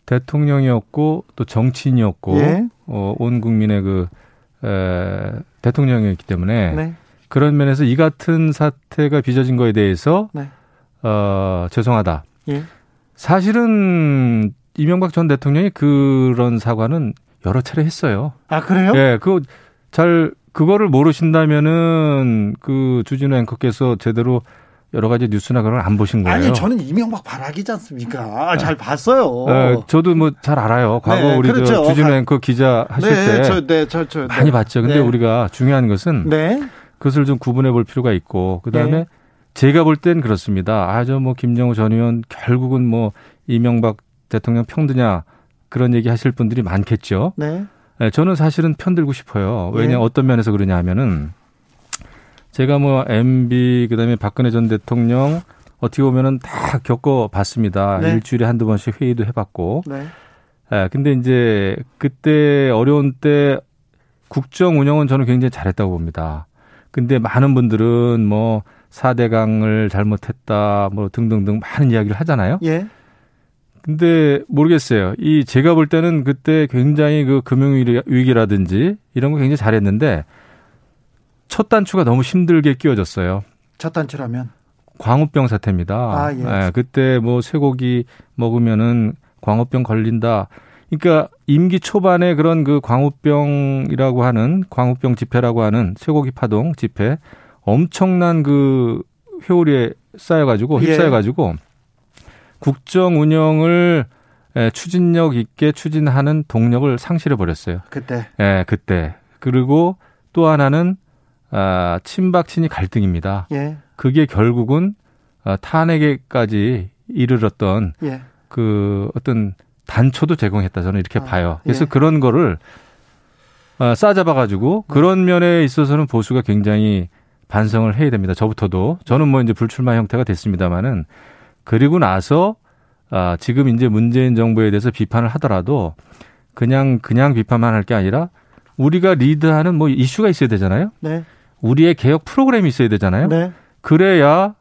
Speaker 6: 대통령이었고, 또 정치인이었고, 예. 어, 온 국민의 그, 에, 대통령이었기 때문에, 네. 그런 면에서 이 같은 사태가 빚어진 거에 대해서, 네. 어, 죄송하다. 예. 사실은 이명박 전 대통령이 그런 사과는 여러 차례 했어요.
Speaker 1: 아, 그래요?
Speaker 6: 예, 그, 잘, 그거를 모르신다면은 그 주진우 앵커께서 제대로 여러 가지 뉴스나 그런 걸안 보신 거예요.
Speaker 1: 아니, 저는 이명박 발악이지 않습니까? 아, 잘 봤어요. 네,
Speaker 6: 저도 뭐 잘 알아요. 과거 네, 우리 그렇죠. 주진우 앵커 기자 하실 네, 때. 저, 네, 저, 저, 네. 많이 봤죠. 근데 네. 우리가 중요한 것은 네. 그것을 좀 구분해 볼 필요가 있고, 그 다음에 네. 제가 볼 땐 그렇습니다. 아, 저 뭐 김정우 전 의원 결국은 뭐 이명박 대통령 평드냐 그런 얘기 하실 분들이 많겠죠. 네. 네 저는 사실은 편들고 싶어요. 왜냐 네. 어떤 면에서 그러냐 하면은 제가 뭐 MB 그다음에 박근혜 전 대통령 어떻게 보면은 다 겪어 봤습니다. 네. 일주일에 한두 번씩 회의도 해 봤고. 네. 예, 근데 이제 그때 어려운 때 국정 운영은 저는 굉장히 잘했다고 봅니다. 근데 많은 분들은 뭐 4대강을 잘못했다, 뭐 등등등 많은 이야기를 하잖아요. 예. 근데 모르겠어요. 이 제가 볼 때는 그때 굉장히 그 금융 위기라든지 이런 거 굉장히 잘했는데 첫 단추가 너무 힘들게 끼워졌어요.
Speaker 1: 첫 단추라면?
Speaker 6: 광우병 사태입니다. 아, 예. 네, 그때 뭐 쇠고기 먹으면은 광우병 걸린다. 그러니까 임기 초반에 그런 그 광우병이라고 하는 광우병 집회라고 하는 쇠고기 파동 집회 엄청난 그 회오리에 쌓여가지고 예. 휩싸여가지고 예. 국정 운영을 추진력 있게 추진하는 동력을 상실해 버렸어요.
Speaker 1: 그때.
Speaker 6: 예, 그때. 그리고 또 하나는 아, 친박 친이 갈등입니다. 예. 그게 결국은 아, 탄핵에까지 이르렀던 예. 그 어떤 단초도 제공했다 저는 이렇게 아, 봐요. 그래서 예. 그런 거를 아, 싸잡아 가지고 그런 면에 있어서는 보수가 굉장히 반성을 해야 됩니다. 저부터도 저는 뭐 이제 불출마 형태가 됐습니다만은 그리고 나서 아, 지금 이제 문재인 정부에 대해서 비판을 하더라도 그냥 그냥 비판만 할 게 아니라 우리가 리드하는 뭐 이슈가 있어야 되잖아요. 네. 우리의 개혁 프로그램이 있어야 되잖아요. 네. 그래야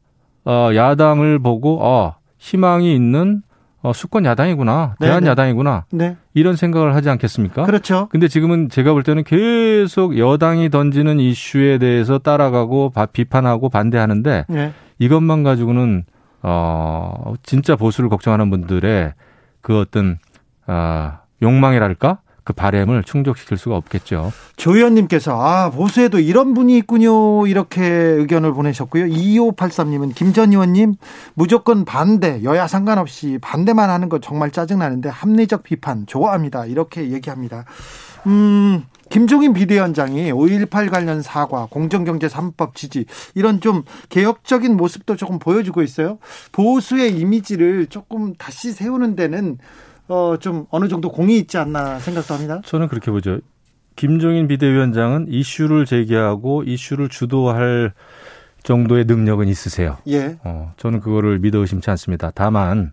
Speaker 6: 어, 야당을 보고 어, 희망이 있는 어, 수권 야당이구나, 네, 대한 네. 야당이구나 네. 이런 생각을 하지 않겠습니까?
Speaker 1: 그렇죠.
Speaker 6: 근데 지금은 제가 볼 때는 계속 여당이 던지는 이슈에 대해서 따라가고 비판하고 반대하는데 네. 이것만 가지고는 어 진짜 보수를 걱정하는 분들의 그 어떤 아 욕망이랄까 그 바램을 충족시킬 수가 없겠죠.
Speaker 1: 조 의원님께서 아 보수에도 이런 분이 있군요 이렇게 의견을 보내셨고요. 2583님은 김전 의원님 무조건 반대 여야 상관없이 반대만 하는 거 정말 짜증나는데 합리적 비판 좋아합니다 이렇게 얘기합니다. 음 김종인 비대위원장이 5.18 관련 사과, 공정경제 3법 지지 이런 좀 개혁적인 모습도 조금 보여주고 있어요. 보수의 이미지를 조금 다시 세우는 데는 어, 좀 어느 정도 공이 있지 않나 생각도 합니다.
Speaker 6: 저는 그렇게 보죠. 김종인 비대위원장은 이슈를 제기하고 이슈를 주도할 정도의 능력은 있으세요. 예. 어, 저는 그거를 믿어 의심치 않습니다. 다만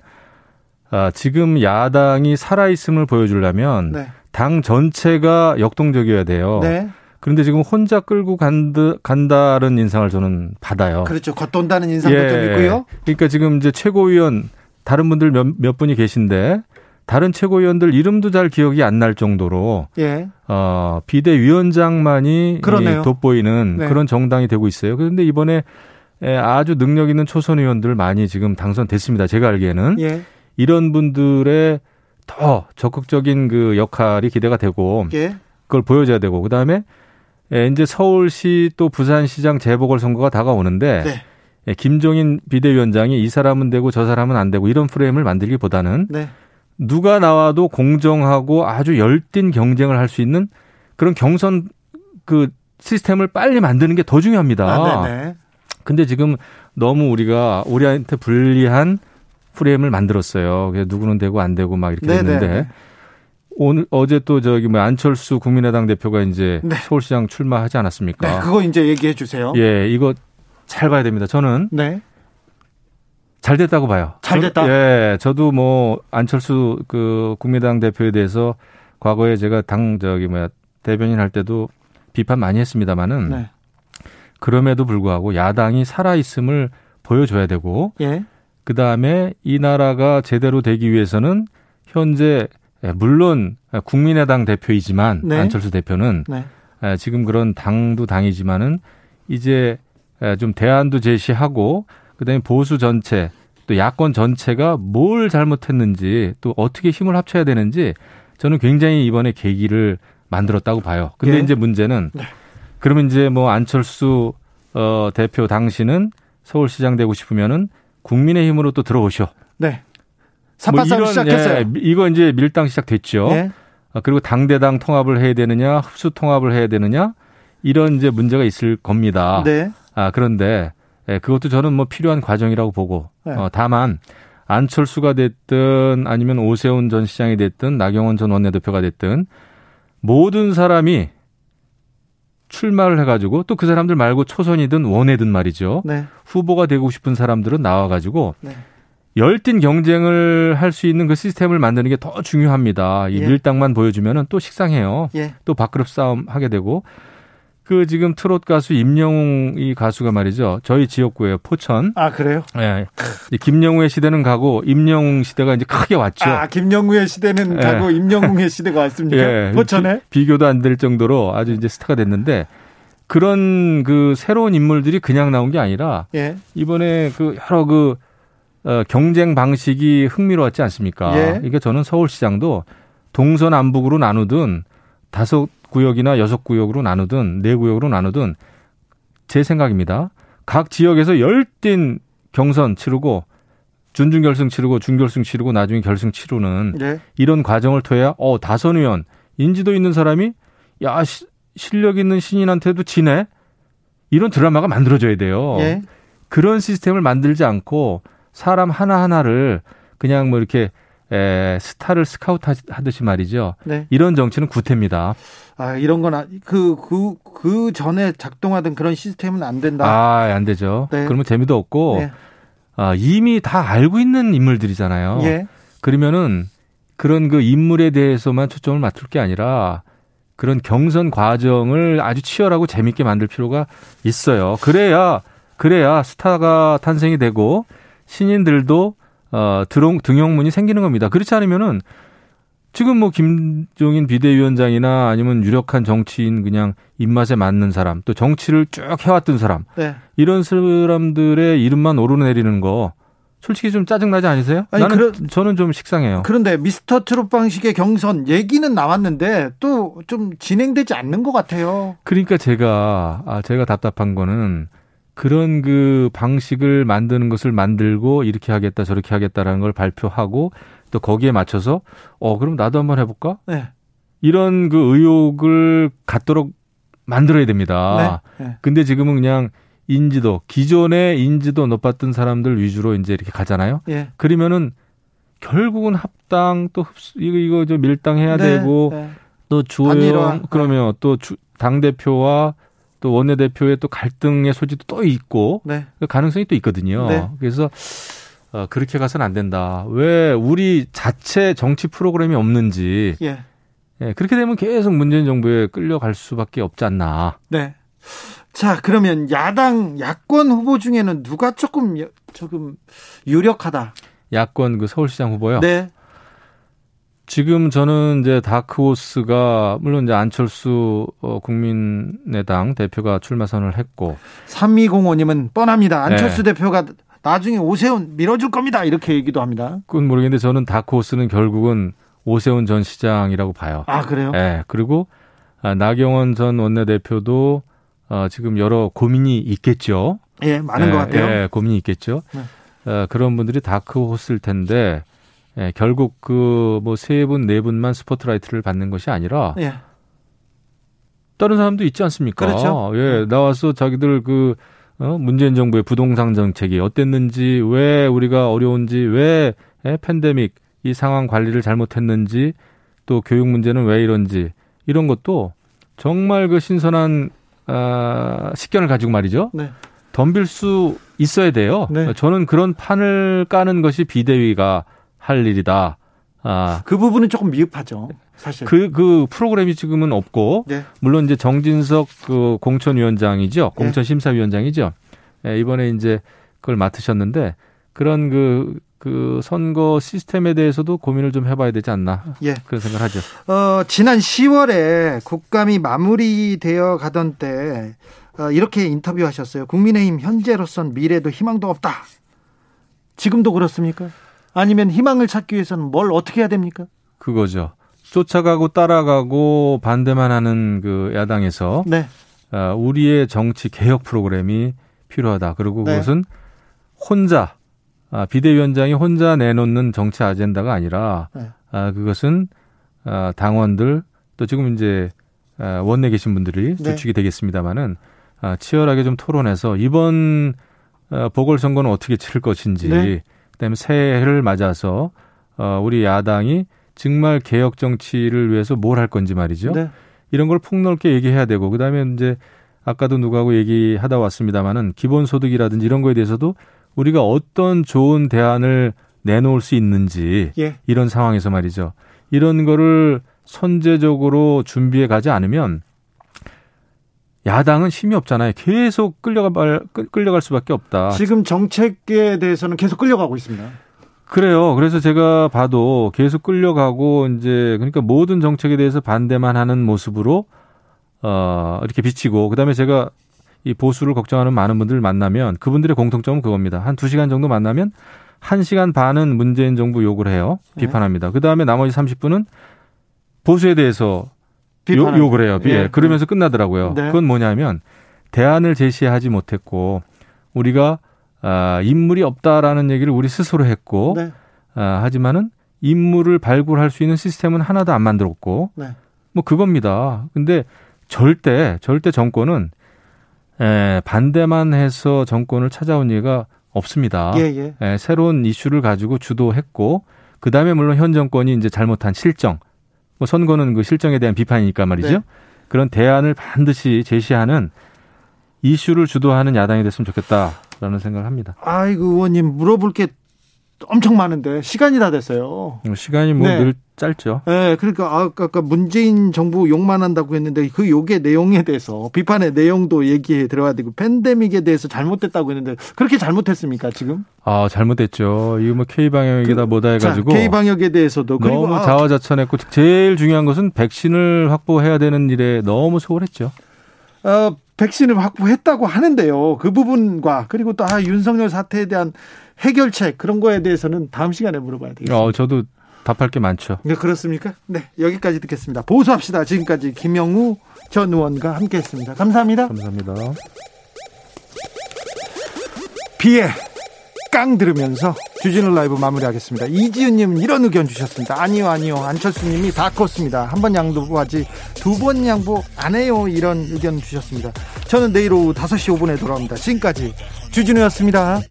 Speaker 6: 아, 지금 야당이 살아있음을 보여주려면 네. 당 전체가 역동적이어야 돼요. 네. 그런데 지금 혼자 끌고 간다, 간다는 인상을 저는 받아요.
Speaker 1: 그렇죠. 겉돈다는 인상도 예. 좀 있고요.
Speaker 6: 그러니까 지금 이제 최고위원 다른 분들 몇, 몇 분이 계신데 다른 최고위원들 이름도 잘 기억이 안 날 정도로 예. 어, 비대위원장만이 돋보이는 네. 그런 정당이 되고 있어요. 그런데 이번에 아주 능력 있는 초선 의원들 많이 지금 당선됐습니다. 제가 알기에는 예. 이런 분들의 더 적극적인 그 역할이 기대가 되고 예. 그걸 보여줘야 되고 그 다음에 이제 서울시 또 부산시장 재보궐 선거가 다가오는데 네. 김종인 비대위원장이 이 사람은 되고 저 사람은 안 되고 이런 프레임을 만들기보다는 네. 누가 나와도 공정하고 아주 열띤 경쟁을 할 수 있는 그런 경선 그 시스템을 빨리 만드는 게 더 중요합니다. 아, 네네. 근데 지금 너무 우리가 우리한테 불리한 프레임을 만들었어요. 그래서 누구는 되고 안 되고 막 이렇게 네네. 됐는데 오늘 어제 또 저기 뭐 안철수 국민의당 대표가 이제 네. 서울시장 출마하지 않았습니까?
Speaker 1: 네, 그거 이제 얘기해 주세요.
Speaker 6: 예, 이거 잘 봐야 됩니다. 저는 네. 잘 됐다고 봐요.
Speaker 1: 잘 됐다.
Speaker 6: 저, 예, 저도 뭐 안철수 그 국민당 대표에 대해서 과거에 제가 당 저기 뭐야 대변인 할 때도 비판 많이 했습니다마는 네. 그럼에도 불구하고 야당이 살아 있음을 보여줘야 되고 예. 그 다음에 이 나라가 제대로 되기 위해서는 현재 물론 국민의당 대표이지만 네. 안철수 대표는 네. 지금 그런 당도 당이지만은 이제 좀 대안도 제시하고 그다음에 보수 전체 또 야권 전체가 뭘 잘못했는지 또 어떻게 힘을 합쳐야 되는지 저는 굉장히 이번에 계기를 만들었다고 봐요. 근데 예. 이제 문제는 네. 그러면 이제 뭐 안철수 어 대표 당신은 서울시장 되고 싶으면은 국민의힘으로 또 들어오셔. 네.
Speaker 1: 삼파싸움 뭐 시작했어요. 예,
Speaker 6: 이거 이제 밀당 시작됐죠. 예. 아, 그리고 당대당 통합을 해야 되느냐, 흡수 통합을 해야 되느냐 이런 이제 문제가 있을 겁니다. 네. 아 그런데 예, 그것도 저는 뭐 필요한 과정이라고 보고 네. 어, 다만 안철수가 됐든 아니면 오세훈 전 시장이 됐든 나경원 전 원내대표가 됐든 모든 사람이 출마를 해가지고 또 그 사람들 말고 초선이든 원외든 말이죠. 네. 후보가 되고 싶은 사람들은 나와가지고 네. 열띤 경쟁을 할 수 있는 그 시스템을 만드는 게 더 중요합니다. 이 예. 밀당만 보여주면은 또 식상해요. 예. 또 밥그릇 싸움 하게 되고 그 지금 트롯 가수 임영웅 이 가수가 말이죠. 저희 지역구예요. 포천.
Speaker 1: 아 그래요?
Speaker 6: 예. 김영웅의 시대는 가고 임영웅 시대가 이제 크게 왔죠.
Speaker 1: 아 김영웅의 시대는 예. 가고 임영웅의 시대가 왔습니까? 예. 포천에
Speaker 6: 비, 교도 안 될 정도로 아주 이제 스타가 됐는데 그런 그 새로운 인물들이 그냥 나온 게 아니라 예. 이번에 그 여러 그 어, 경쟁 방식이 흥미로웠지 않습니까? 예. 그러니까 저는 서울시장도 동서남북으로 나누든 다섯 구역이나 여섯 구역으로 나누든 네 구역으로 나누든 제 생각입니다. 각 지역에서 열띤 경선 치르고 준중 결승 치르고 준결승 치르고 나중에 결승 치르는 네. 이런 과정을 통해야 어 다선 의원 인지도 있는 사람이 야 시, 실력 있는 신인한테도 지네 이런 드라마가 만들어져야 돼요. 네. 그런 시스템을 만들지 않고 사람 하나 하나를 그냥 뭐 이렇게 에, 스타를 스카우트 하듯이 말이죠. 네. 이런 정치는 구태입니다.
Speaker 1: 아, 이런 건, 그, 그, 그 전에 작동하던 그런 시스템은 안 된다.
Speaker 6: 아, 안 되죠. 네. 그러면 재미도 없고, 네. 아, 이미 다 알고 있는 인물들이잖아요. 예. 그러면은 그런 그 인물에 대해서만 초점을 맞출 게 아니라 그런 경선 과정을 아주 치열하고 재밌게 만들 필요가 있어요. 그래야, 그래야 스타가 탄생이 되고 신인들도 어, 드롱, 등용문이 생기는 겁니다. 그렇지 않으면은 지금 뭐 김종인 비대위원장이나 아니면 유력한 정치인 그냥 입맛에 맞는 사람 또 정치를 쭉 해왔던 사람 네. 이런 사람들의 이름만 오르내리는 거 솔직히 좀 짜증나지 않으세요? 아니, 나는 그러, 저는 좀 식상해요.
Speaker 1: 그런데 미스터 트롯 방식의 경선 얘기는 나왔는데 또 좀 진행되지 않는 것 같아요.
Speaker 6: 그러니까 제가 아 제가 답답한 거는 그런 그 방식을 만드는 것을 만들고 이렇게 하겠다 저렇게 하겠다라는 걸 발표하고 또 거기에 맞춰서 어 그럼 나도 한번 해볼까? 네. 이런 그 의욕을 갖도록 만들어야 됩니다. 네. 네. 근데 지금은 그냥 인지도 기존의 인지도 높았던 사람들 위주로 이제 이렇게 가잖아요. 예. 그러면은 결국은 합당 또 흡수 이거 이거 저 밀당해야 네, 되고 네. 또 주호영 그러면 또 당 대표와 또 원내대표의 또 갈등의 소지도 또 있고 네. 그 가능성이 또 있거든요. 네. 그래서 어, 그렇게 가서는 안 된다. 왜 우리 자체 정치 프로그램이 없는지 예. 예, 그렇게 되면 계속 문재인 정부에 끌려갈 수밖에 없지 않나.
Speaker 1: 네. 자, 그러면 야당 야권 후보 중에는 누가 조금 조금 유력하다.
Speaker 6: 야권 그 서울시장 후보요? 네. 지금 저는 이제 다크호스가 물론 이제 안철수 어, 국민의당 대표가 출마 선언을 했고
Speaker 1: 3205님은 뻔합니다. 안철수 네. 대표가 나중에 오세훈 밀어줄 겁니다. 이렇게 얘기도 합니다.
Speaker 6: 그건 모르겠는데 저는 다크호스는 결국은 오세훈 전 시장이라고 봐요.
Speaker 1: 아 그래요?
Speaker 6: 네. 그리고 아, 나경원 전 원내대표도 어, 지금 여러 고민이 있겠죠.
Speaker 1: 예, 많은 예, 것 같아요. 예,
Speaker 6: 고민이 있겠죠. 네. 어, 그런 분들이 다크호스일 텐데 예, 결국 그 뭐 세 분, 네 분만 스포트라이트를 받는 것이 아니라 예. 다른 사람도 있지 않습니까?
Speaker 1: 그렇죠.
Speaker 6: 예, 네. 나와서 자기들 그 어, 문재인 정부의 부동산 정책이 어땠는지, 왜 우리가 어려운지, 왜 예, 팬데믹 이 상황 관리를 잘못했는지, 또 교육 문제는 왜 이런지 이런 것도 정말 그 신선한 아, 식견을 가지고 말이죠. 네. 덤빌 수 있어야 돼요. 네. 저는 그런 판을 까는 것이 비대위가 할 일이다.
Speaker 1: 아. 그 부분은 조금 미흡하죠. 사실.
Speaker 6: 그, 그 프로그램이 지금은 없고, 네. 물론 이제 정진석 그 공천위원장이죠. 네. 공천심사위원장이죠. 네, 이번에 이제 그걸 맡으셨는데, 그런 그, 그 선거 시스템에 대해서도 고민을 좀 해봐야 되지 않나. 예. 그런 생각을 하죠.
Speaker 1: 어, 지난 10월에 국감이 마무리되어 가던 때, 어, 이렇게 인터뷰하셨어요. 국민의힘 현재로선 미래도 희망도 없다. 지금도 그렇습니까? 아니면 희망을 찾기 위해서는 뭘 어떻게 해야 됩니까?
Speaker 6: 그거죠. 쫓아가고 따라가고 반대만 하는 그 야당에서 네. 어, 우리의 정치 개혁 프로그램이 필요하다. 그리고 네. 그것은 혼자 아, 비대위원장이 혼자 내놓는 정치 아젠다가 아니라 네. 아, 그것은 아, 당원들 또 지금 이제 아, 원내 계신 분들이 네. 주축이 되겠습니다마는 아, 치열하게 좀 토론해서 이번 어, 보궐선거는 어떻게 치를 것인지 네. 그다음에 새해를 맞아서 어 우리 야당이 정말 개혁 정치를 위해서 뭘 할 건지 말이죠. 네. 이런 걸 폭넓게 얘기해야 되고 그다음에 이제 아까도 누구하고 얘기하다 왔습니다마는 기본소득이라든지 이런 거에 대해서도 우리가 어떤 좋은 대안을 내놓을 수 있는지 예. 이런 상황에서 말이죠. 이런 거를 선제적으로 준비해 가지 않으면 야당은 힘이 없잖아요. 계속 끌려갈 끌려갈 수밖에 없다.
Speaker 1: 지금 정책에 대해서는 계속 끌려가고 있습니다.
Speaker 6: 그래요. 그래서 제가 봐도 계속 끌려가고 이제 그러니까 모든 정책에 대해서 반대만 하는 모습으로 어 이렇게 비치고 그다음에 제가 이 보수를 걱정하는 많은 분들 만나면 그분들의 공통점은 그겁니다. 한 두시간 정도 만나면 한시간 반은 문재인 정부 욕을 해요. 네. 비판합니다. 그다음에 나머지 30분은 보수에 대해서 요, 욕을 해요. 예. 예. 그러면서 끝나더라고요. 네. 그건 뭐냐면 대안을 제시하지 못했고 우리가 아, 인물이 없다라는 얘기를 우리 스스로 했고 네. 아, 하지만은 인물을 발굴할 수 있는 시스템은 하나도 안 만들었고 네. 뭐 그겁니다. 근데 절대 절대 정권은 에, 반대만 해서 정권을 찾아온 예가 없습니다. 예, 예. 에, 새로운 이슈를 가지고 주도했고 그 다음에 물론 현 정권이 이제 잘못한 실정, 뭐 선거는 그 실정에 대한 비판이니까 말이죠. 네. 그런 대안을 반드시 제시하는 이슈를 주도하는 야당이 됐으면 좋겠다라는 생각을 합니다.
Speaker 1: 아이고 의원님 물어볼 게 엄청 많은데 시간이 다 됐어요.
Speaker 6: 뭐 시간이 뭐늘 네. 짧죠.
Speaker 1: 네, 그러니까 아까, 아까 문재인 정부 욕만 한다고 했는데 그 욕의 내용에 대해서 비판의 내용도 얘기해 들어야 되고 팬데믹에 대해서 잘못됐다고 했는데 그렇게 잘못했습니까 지금?
Speaker 6: 아 잘못됐죠. 이거 뭐 K 방역이다 그, 뭐다 해가지고
Speaker 1: K 방역에 대해서도
Speaker 6: 너무 아, 자화자찬했고 제일 중요한 것은 백신을 확보해야 되는 일에 너무 소홀했죠.
Speaker 1: 어, 백신을 확보했다고 하는데요. 그 부분과 그리고 또 아, 윤석열 사태에 대한 해결책 그런 거에 대해서는 다음 시간에 물어봐야 되겠습니다.
Speaker 6: 어, 저도 답할 게 많죠.
Speaker 1: 네, 그렇습니까? 네, 여기까지 듣겠습니다. 보수합시다. 지금까지 김영우 전 의원과 함께했습니다. 감사합니다.
Speaker 6: 감사합니다.
Speaker 1: 비에 깡 들으면서 주진우 라이브 마무리하겠습니다. 이지은님 이런 의견 주셨습니다. 아니요, 아니요. 안철수님이 다 컸습니다. 한 번 양보하지 두 번 양보 안 해요. 이런 의견 주셨습니다. 저는 내일 오후 5시 5분에 돌아옵니다. 지금까지 주진우였습니다.